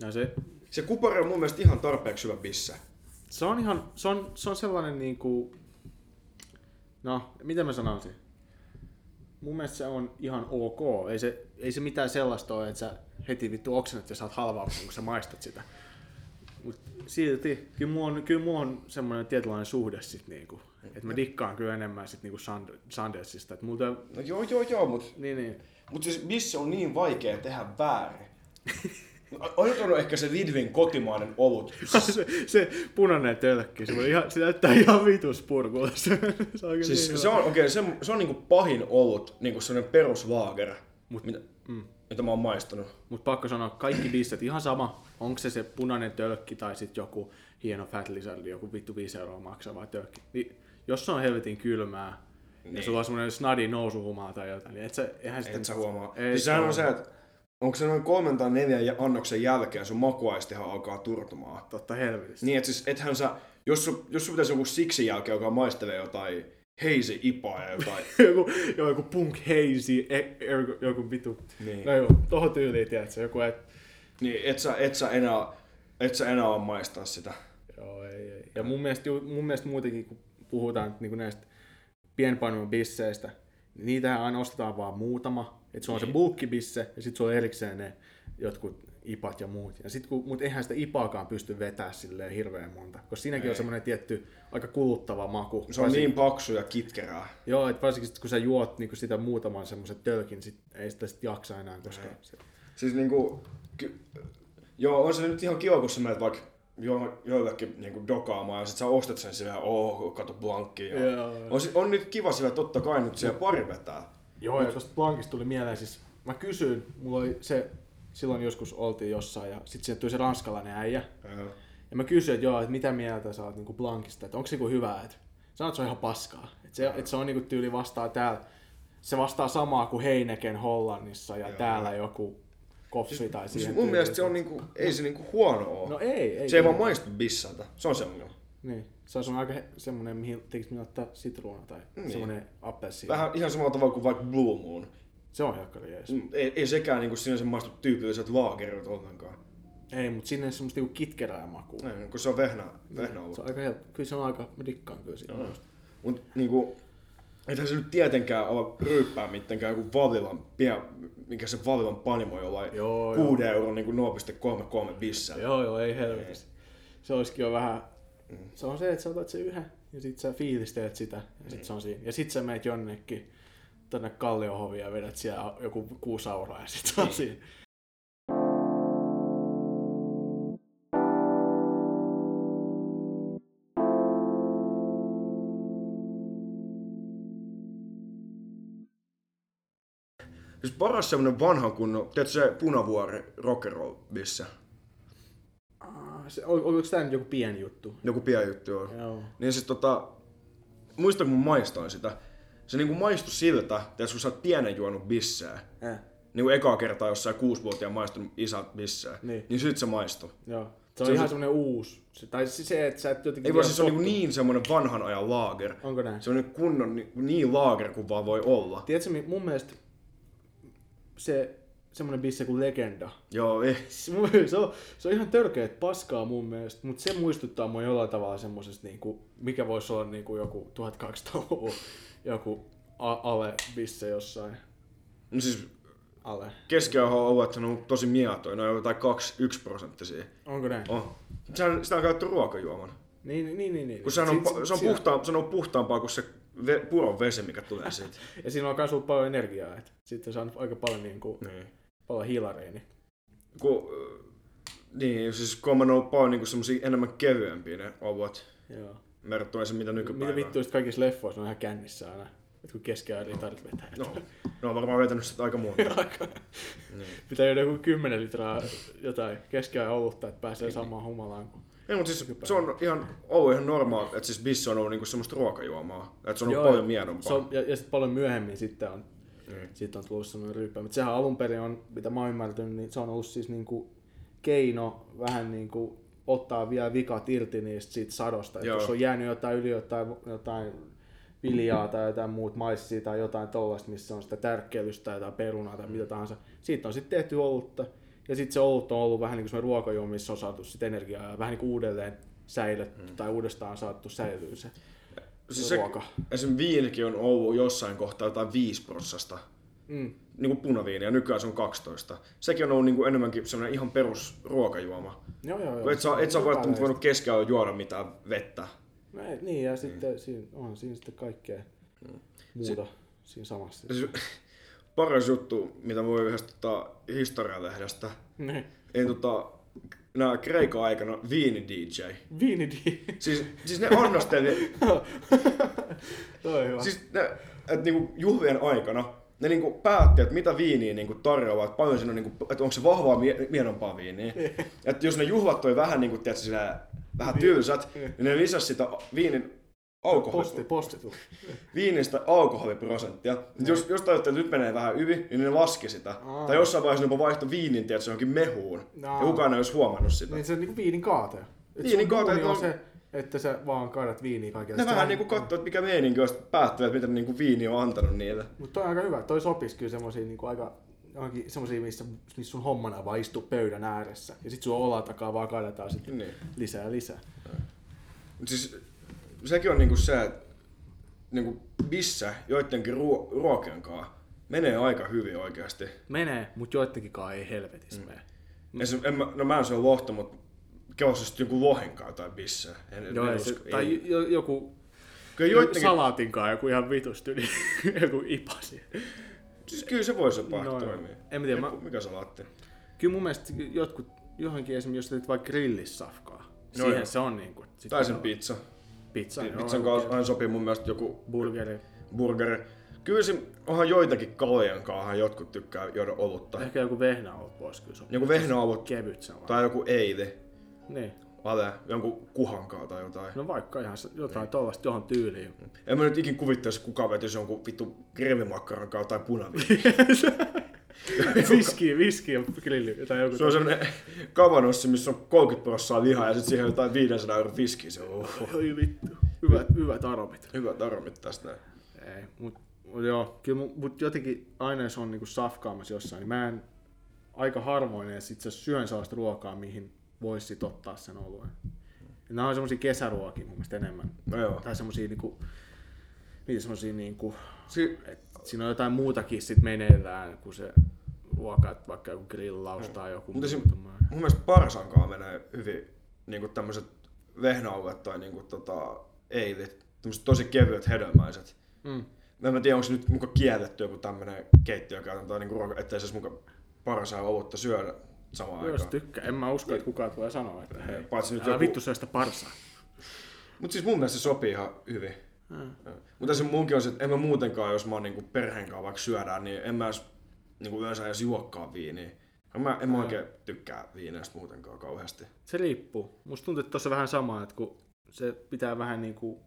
ja se, Se kupari on mun mielestä ihan tarpeeksi hyvä bisse. se on ihan, se on, se on sellainen niinku, no, miten mä sanoisin? Mun mielestä se on ihan ok. Ei se, ei se mitään sellaista ole, että sä heti vittu oksennat ja saat halvauksen, kun sä maistat sitä. Mut silti, kyllä mulla on, kyllä mulla on semmoinen tietynlainen suhde sit niinku. Että mä dikkaan kyllä enemmän sit niinku Sand- Sandersista. Et multa, No joo, joo, joo, mutta niin, niin. mut siis bisse on niin vaikea tehdä väärin. Ollut ehkä se Lidvin kotimainen olut. se, se punainen tölkki, se, on ihan, se näyttää ihan vitus purkulla. Se, se, on Siis niin se on, okei, se, se on niinku pahin olut, niinku sellainen peruslaager, Mut- mitä, mm. mitä mä oon maistanut. Mutta pakko sanoa, kaikki bisset ihan sama, onko se se punainen tölkki tai sitten joku hieno Fat Lizard, joku vittu 5 euroa maksava tölkki. Niin, jos se on helvetin kylmää, niin. ja Niin. sulla on semmoinen snadi nousuhumaa tai jotain, niin et sä, eihän sitten... Et sä huomaa. Ei siis sehän se on se, että onko se noin kolmen tai neljän jä- annoksen jälkeen sun makuaistihan alkaa turtumaan. Totta helvetistä. Niin, että siis ethän sä, jos sun, jos sun pitäisi joku siksi jälkeen, joka maistelee jotain heisi ipaa ja jotain. joku, joo, joku punk hazy, e, e, joku, joku vittu. niin. No joo, tohon tyyliin, tiedätkö, joku et... niin et sä, et sä enää, et sä enää ole maistaa sitä. Joo, ei, ei. Ja mun mielestä, mun mielestä muutenkin, kun puhutaan niinku näistä pienpainojen bisseistä, niin niitähän aina ostetaan vaan muutama. Että se on se Niin. bulkkibisse ja sitten sulla on erikseen ne jotkut ipat ja muut. Ja sit kun, mut eihän sitä ipaakaan pysty vetää silleen hirveän monta, koska siinäkin Ei. on semmoinen tietty aika kuluttava maku. Se on Varsin- niin paksu ja kitkerää. Joo, että varsinkin sit, kun sä juot niin sitä muutaman semmoisen tölkin, sit ei sitä sit jaksa enää, koska Ei. se, Siis niinku, ky- joo, on se nyt ihan kiva, kun sä menet vaikka jo, joillekin niinku dokaamaan ja sit sä ostat sen silleen, oh, kato blankki. Ja... Joo. On, on, nyt kiva sillä totta kai nyt siellä pari vetää. Joo, ja tuosta Blankista tuli mieleen, siis mä kysyin, mulla oli se, silloin joskus oltiin jossain ja sitten sieltä tuli se ranskalainen äijä. Joo. Ja mä kysyin, että joo, että mitä mieltä sä oot niinku Blankista, että onko se niinku hyvä, että sanoit, että se on ihan paskaa. Että se, että se on niinku tyyli vastaa täällä, se vastaa samaa kuin Heineken Hollannissa ja Joo. täällä joku koffi tai Siis siihen mun mielestä tyyliin. se on niinku, ei se niinku huono oo. No ei, ei. se ei vaan maistu bissalta. Se on se ongelma. Niin, se on aika semmonen, mihin tekis minä ottaa sitruuna tai Niin. semmonen appelsiini. Vähän ihan samalla tavalla kuin vaikka Blue Moon. Se on helkkari jees. Mm, Ei, ei sekään niinku sinänsä maistu tyypilliset laakerit ollenkaan. Ei, mutta sinne semmoista niinku kitkerää makua. Ei, kun se on vehnä, vehnä ollut. Se on aika helppo. Kyllä se on aika, mä dikkaan kyllä siitä. Joo. Mut niinku, eihän se nyt tietenkään ole ryyppää mitenkään joku Vavilan, pie, mikä se Vavilan panimo jollain Joo, 6 euron niinku 0,33 bissellä. Joo, joo, ei helvetisti. Se olisikin jo vähän... Se on se, että sä otat sen yhden ja sit sä fiilistelet sitä ja sit se on siinä. Ja sit sä meet jonnekin tonne Kalliohoviin ja vedät siellä joku kuusi auraa ja sit se on siinä. Siis paras semmonen vanhan kunnon, tiedätkö se punavuori rock'n'roll missä? Se, ol, oliko tää nyt joku pieni juttu? Joku pieni juttu on. Joo. Niin siis tota, muistan kun mä maistoin sitä. Se niinku maistui siltä, tiedätkö, kun sä oot pienen juonut bissää. Eh, Niin kuin ekaa kertaa jossain kuusivuotiaan maistunut isät bissää. Niin. niin sit se maistui. joo. Se on Se ihan se- semmonen uusi. Se, tai siis se, että sä et jotenkin Ei vaan siis se on niinku tottu- niin semmonen vanhan ajan laager. Onko näin? Se on niin kunnon niin, niin laager kuin vaan voi olla. Tiedätkö, mun mielestä se semmonen bisse kuin Legenda. Joo, eh. Se, on, se on ihan törkeet paskaa mun mielestä, mutta se muistuttaa mua jollain tavalla semmosesta, niinku, mikä voisi olla niinku joku 1200-luvun joku ale bisse jossain. No siis Ale. keskiauhan on ollut, on tosi mietoja. Ne on jotain 2-1 prosenttisia. Onko näin? Oh. Sehän, sitä on käytetty ruokajuomana. Niin, niin, niin. niin. Kun sehän on, se on, puhtaan, se on puhtaampaa kuin se ve, puron vesi, mikä tulee siitä. Ja siinä on myös ollut paljon energiaa, että sitten saa aika paljon, niinku, niin. paljon hiilareja. Niin. Kun, äh, niin, siis kun on ollut paljon niinku semmosia enemmän kevyempiä ne ovat Joo. verrattuna se mitä nykypäivänä. Mitä vittu, kaikissa leffoissa on ihan kännissä aina. Et kun keskiajan ritarit vetää. No, ne on varmaan vetänyt sitä aika monta. Aika- niin. Pitää joku 10 litraa jotain keskiajan olutta, että pääsee samaan humalaan kuin Ei, mutta siis se on ihan ollut ihan normaali, että siis bisse on ollut niinku semmoista ruokajuomaa. Että se on ollut Joo, paljon miedompaa. Se on, ja, ja sitten paljon myöhemmin sitten on, Niin. sitten on tullut semmoinen ryyppä. Mutta sehän alun perin on, mitä mä oon ymmärtänyt, niin se on ollut siis niinku keino vähän niinku ottaa vielä vikat irti niistä siitä sadosta. Että jos on jäänyt jotain yli jotain, jotain viljaa tai jotain muut maissia tai jotain tollaista, missä on sitä tärkkelystä tai jotain perunaa tai mitä tahansa. Siitä on sitten tehty olutta. Ja sitten se olut on ollut vähän niin kuin ruokajuoma, missä on saatu sit energiaa ja vähän niin kuin uudelleen säilytty mm. tai uudestaan saatu säilyä se Siis se, ruoka. esim. viinikin on ollut jossain kohtaa jotain 5 prossasta. Mm. Niin kuin punaviini, ja nykyään se on 12. Sekin on ollut niin kuin enemmänkin semmoinen ihan perus ruokajuoma. Joo, joo, joo. Et sä, et sä välttämättä voinut keskellä juoda mitään vettä. No ei, niin, ja sitten siinä, on siinä sitten kaikkea muuta siinä samassa. Paras juttu, mitä voi yhdestä tota, historialehdestä, Niin. ei tota, nää Kreikan aikana viini DJ. Viinidi. Siis, siis ne annosteli, Toi hyvä. siis ne, et niinku juhlien aikana, ne niinku päätti, että mitä viiniä niinku tarjoaa, että paljon siinä on, niinku, että onko se vahvaa mie- mienompaa viiniä. että jos ne juhlat toi vähän niinku, tiedätkö, sillä, vähän tylsät, niin ne lisäsi sitä viinin alkoholi, Posti, postitu. viinistä alkoholiprosenttia. Mm. Jos, jos tajuttiin, että nyt menee vähän yli, niin ne laski sitä. Aa. Tai jossain vaiheessa ne jopa vaihtoi viinin, tiedätkö, johonkin mehuun. Aa. Ja kukaan ei olisi huomannut sitä. Niin se on niinku viinin kaate. Et Viinin kaate, on se, että sä vaan kaadat viiniä kaikille. Ne vähän niinku katsoo, että mikä meininki on, sitten päättyy, että mitä niinku viini on antanut niille. Mutta toi on aika hyvä. Toi sopisi kyllä semmosia niinku aika johonkin semmosia, missä, missä sun hommana vaan istuu pöydän ääressä. Ja sit sun olan takaa vaan kaadetaan sit Niin. lisää ja lisää. Siis sekin on niinku se, että niinku missä joidenkin ruo- ruokien kanssa menee aika hyvin oikeasti. Menee, mutta joidenkinkaan ei helvetissä mm. mene. Esim, en mä, no mä en syö lohta, mutta sitten joku lohenkaan tai missä. En, Joo, en se, tai ei. jo- joku Kyllä joidenkin, salaatinkaan joku ihan vitusti, niin joku ipasi. siis kyllä se voisi jopa No toimia. En mä tiedä, mä- Mikä- salaatti? Kyllä mun mielestä jotkut, johonkin esimerkiksi, jos teet vaikka grillissafkaa, No siihen joo. se on niinku. sit Tai sen pizza. Pizza, joo, Pizzan kanssa aina sopii mun mielestä joku burgeri. burgeri. Kyllä se onhan joitakin kalojen kanssa jotkut tykkää juoda olutta. Ehkä joku vehnäolut voisi kyllä sopia. Joku vehnäolut Kevyt sama. tai joku eili. Niin. Ale, jonkun kuhankaa tai jotain. No vaikka ihan jotain tollasta johon tyyliin. En mä nyt ikin kuvittaisi, kukaan vetäisi jonkun vittu grillimakkaran kanssa tai punaviini. viski, viski ja grilli tai joku. Se on semmonen kavanossi, missä on 30 prosenttia lihaa ja sitten siihen jotain 500 euron viskiä. Se on oho. Oi vittu. Hyvät, hyvät aromit. Hyvät aromit tästä näin. Ei, mut, mut joo, kyllä mu- mut jotenkin aina jos on niinku safkaamassa jossain, niin mä en aika harvoin edes itse syön sellaista ruokaa, mihin voisi sit ottaa sen oluen. Ja Nämä on semmosia kesäruokia mun mielestä enemmän. No joo. Tai semmosia niinku, niitä semmosia niinku, Si- et siinä on jotain muutakin sit meneillään kuin se ruoka, että vaikka joku grillaus tai joku Mutta muu esim- mun mielestä parsankaan menee hyvin niinku tämmöiset vehnäaulet tai niinku tota eilit. Tämmöiset tosi kevyet hedelmäiset. Mm. Mä en mä tiedä, onko se nyt muka kielletty joku tämmönen keittiökäytäntö tai niinku ruoka, ettei se muka parsaa olutta syödä samaan Jos aikaan. tykkää, en mä usko, että kukaan tulee sanoa, että hei, Paitsi nyt älä joku- vittu syö sitä parsaa. Mut siis mun mielestä se sopii ihan hyvin. Mm. Mutta se munkin on se, että en mä muutenkaan, jos mä oon niinku perheen kanssa vaikka syödään, niin en mä edes niinku yleensä edes juokkaa viiniä. Mä, en mä oikein tykkää viineistä muutenkaan kauheasti. Se riippuu. Musta tuntuu, että tuossa vähän sama, että kun se pitää vähän niinku...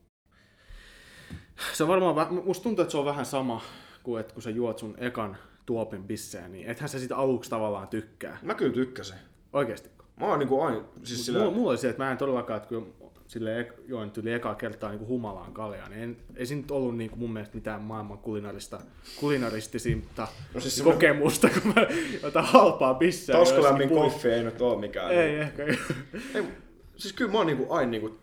Se on varmaan, musta tuntuu, että se on vähän sama kuin, että kun sä juot sun ekan tuopin bissejä, niin ethän sä sitä aluksi tavallaan tykkää. Mä kyllä tykkäsin. Oikeesti. Mä oon niinku aina, siis sillä... Mulla, mulla oli se, että mä en todellakaan, että kun sille join tuli ekaa kertaa niin humalaan kaljaa, niin en, ei siinä nyt ollut niin kuin mun mielestä mitään maailman kulinarista, kulinaristisinta No siis kokemusta, kun mä jotain halpaa bissää. Taskalämmin joissakin koffi ei nyt oo mikään. Ei ehkä. Ei, siis kyllä mä oon niinku aina niinku...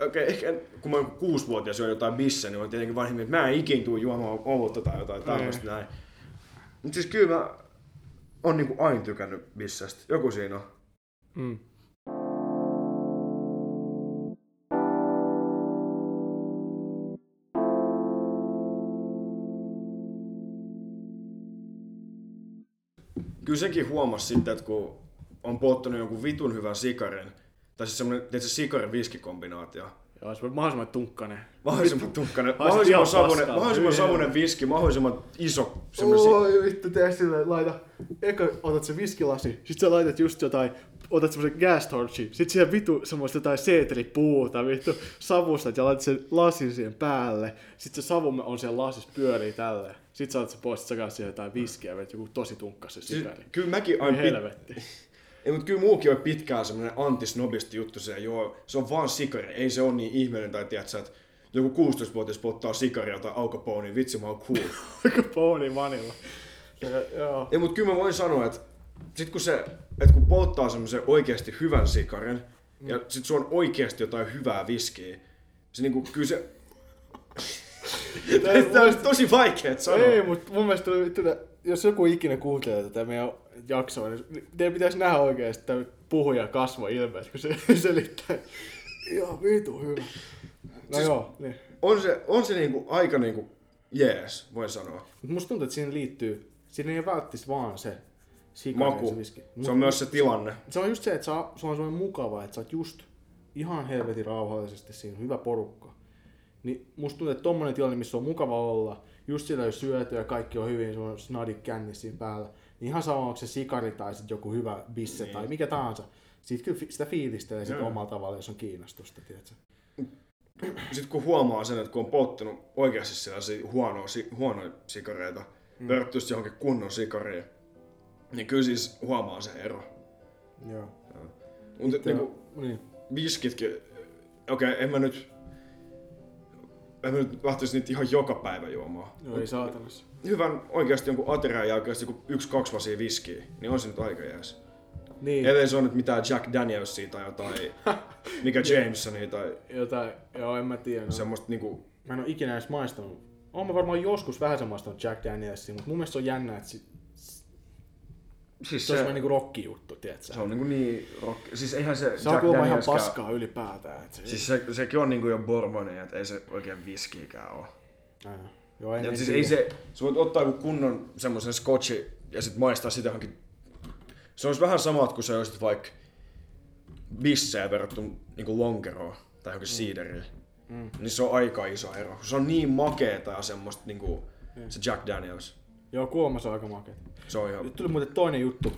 Okei, okay, ehkä kun mä oon kuusivuotias jo jotain missä, niin oon tietenkin vanhemmin, että mä en ikin tuu juomaan olutta tai jotain tämmöistä näin. Mut siis kyllä mä oon niinku aina tykännyt bissestä. Joku siinä on. Mm. Kyllä senkin huomasi sitten, että kun on polttanut jonkun vitun hyvän sikarin, tai siis semmonen, tiedätkö, sikarin viskikombinaatio. Joo, se on mahdollisimman tunkkanen. Mahdollisimman Haiset mahdollisimman savunen, mahdollisimman savunen viski, mahdollisimman iso semmoinen Oi vittu, tee silleen, laita, eka otat se viskilasi, sit sä laitat just jotain, otat semmosen gas torchi, sit siihen vittu semmoista jotain seeteripuuta, vittu, savustat ja laitat sen lasin siihen päälle, sit se savu on siellä lasissa pyörii tälleen. Sit sä otat se pois, sä siihen jotain viskiä, ja joku tosi tunkkas se Siis, kyllä mäkin Ai aina helvetti. Ei, mutta kyllä muukin on pitkään semmoinen antisnobisti juttu se, joo, se on vaan sikari, ei se ole niin ihmeellinen, tai tiedätkö, että joku 16-vuotias polttaa sikaria tai niin vitsi mä oon cool. Aika pony vanilla. Joo. Ei, mutta kyllä mä voin sanoa, että sit kun se, että kun polttaa semmoisen oikeasti hyvän sikarin, Mm. ja sit sulla on oikeasti jotain hyvää viskiä, se niinku, kyllä se... Tämä on tosi vaikea sanoa. Ei, mutta mun mielestä tuli vittu, jos joku ikinä kuuntelee tätä meidän jaksoa, niin teidän pitäisi nähdä oikeasti tämä puhuja kasvo ilmeet, kun se selittää. Ihan vitu hyvä. No Siis- joo, niin. On se, on se niinku aika niinku jees, voin sanoa. Mut musta tuntuu, että siinä liittyy, siinä ei välttis vaan se sikari Maku. se viski. Se on myös se tilanne. Se on just se, että se on semmoinen mukava, että sä oot just ihan helvetin rauhallisesti siinä, hyvä porukka. Niin musta tuntuu, että tommonen tilanne, missä on mukava olla, just siellä jos syöty ja kaikki on hyvin, se on snadik kännis siinä päällä, niin ihan sama onko se sikari tai sit joku hyvä bisse Niin. tai mikä tahansa. Siitä kyllä sitä fiilistelee sit Joo. omalla tavalla, jos on kiinnostusta, tiedätkö? Sitten kun huomaa sen, että kun on polttanut oikeasti sellaisia huonoja, si- huonoja sikareita, mm. verrattuna johonkin kunnon sikariin, niin kyllä siis huomaa se ero. Joo. Mutta niinku, niin. viskitkin, okei, okay, en mä nyt, en nyt lähtisi niitä ihan joka päivä juomaan. Joo, ei saatanassa. Hyvän oikeasti jonkun aterian jälkeen joku yksi, kaksi lasia viskiä, niin on se nyt aika jees. Niin. Ellei se on nyt mitään Jack Danielsia tai jotain, mikä Jamesoni tai Jotain, joo, en mä tiedä. No. semmoista niinku... Mä en oo ikinä edes maistanut. Oon mä varmaan joskus vähän maistanut Jack Danielsia, mutta mun mielestä se on jännä, että sit, Siis se on se, semmoinen niinku rockijuttu, tiedätkö? se on niinku niin rock... Siis eihän se Se on kuulemma ihan paskaa ylipäätään. Että se, Siis se, sekin on niinku jo bourboni, että ei se oikein viskiikään oo. Ää, joo, en, Ja en siis tiedä. ei se, sä voit ottaa joku kunnon semmoisen scotchi ja sit maistaa sitä johonkin. Se olisi vähän samat kuin se olisit vaikka bissejä verrattu niinku lonkeroon tai johonkin siideriin. Mm. Niin se on aika iso ero. Se on niin makeeta ja semmoista niinku Mm. se Jack Daniels. Joo, se on aika makea. Se on ihan... Nyt tuli muuten toinen juttu.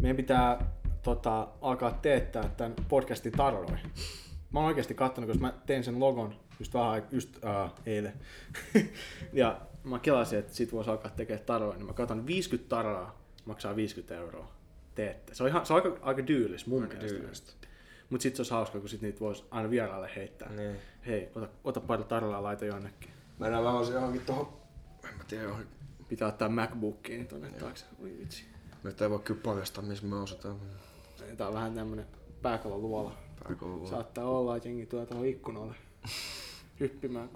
Meidän pitää tota, alkaa teettää tämän podcastin tarroin. Mä oon oikeasti kattonut, koska mä tein sen logon just vähän just äh, eilen. ja mä kelasin, että sit voisi alkaa tekemään tarroja, niin mä katson 50 tarraa, maksaa 50 euroa teette. Se on, ihan, se on aika, aika dyylis mun Aika mielestä. tyylistä. Mut sit se olisi hauska, kun sit niitä voisi aina vieraille heittää. Niin. Hei, ota, ota pari tarraa ja laita jonnekin. Mennään vähän johonkin tohon... En mä tiedä johonkin. Pitää ottaa MacBookiin tonne taakse. Oi vitsi. Nyt ei voi kyllä paljastaa, missä me asutaan. Tää on vähän tämmönen pääkalon luola. Pääkoulu. Saattaa olla, että jengi tulee tuohon ikkunalle hyppimään.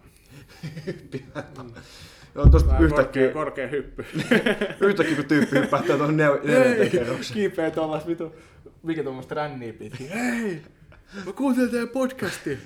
Joo, tosta Vähän yhtäkkiä, Korkea, korkea hyppy. yhtäkkiä kun tyyppi hyppähtää tuohon nel- neljänteen kerrokseen. Kiipeä tuollaista vitu, mikä tuommoista ränniä pitkin. Hei! Mä kuuntelen teidän podcastia.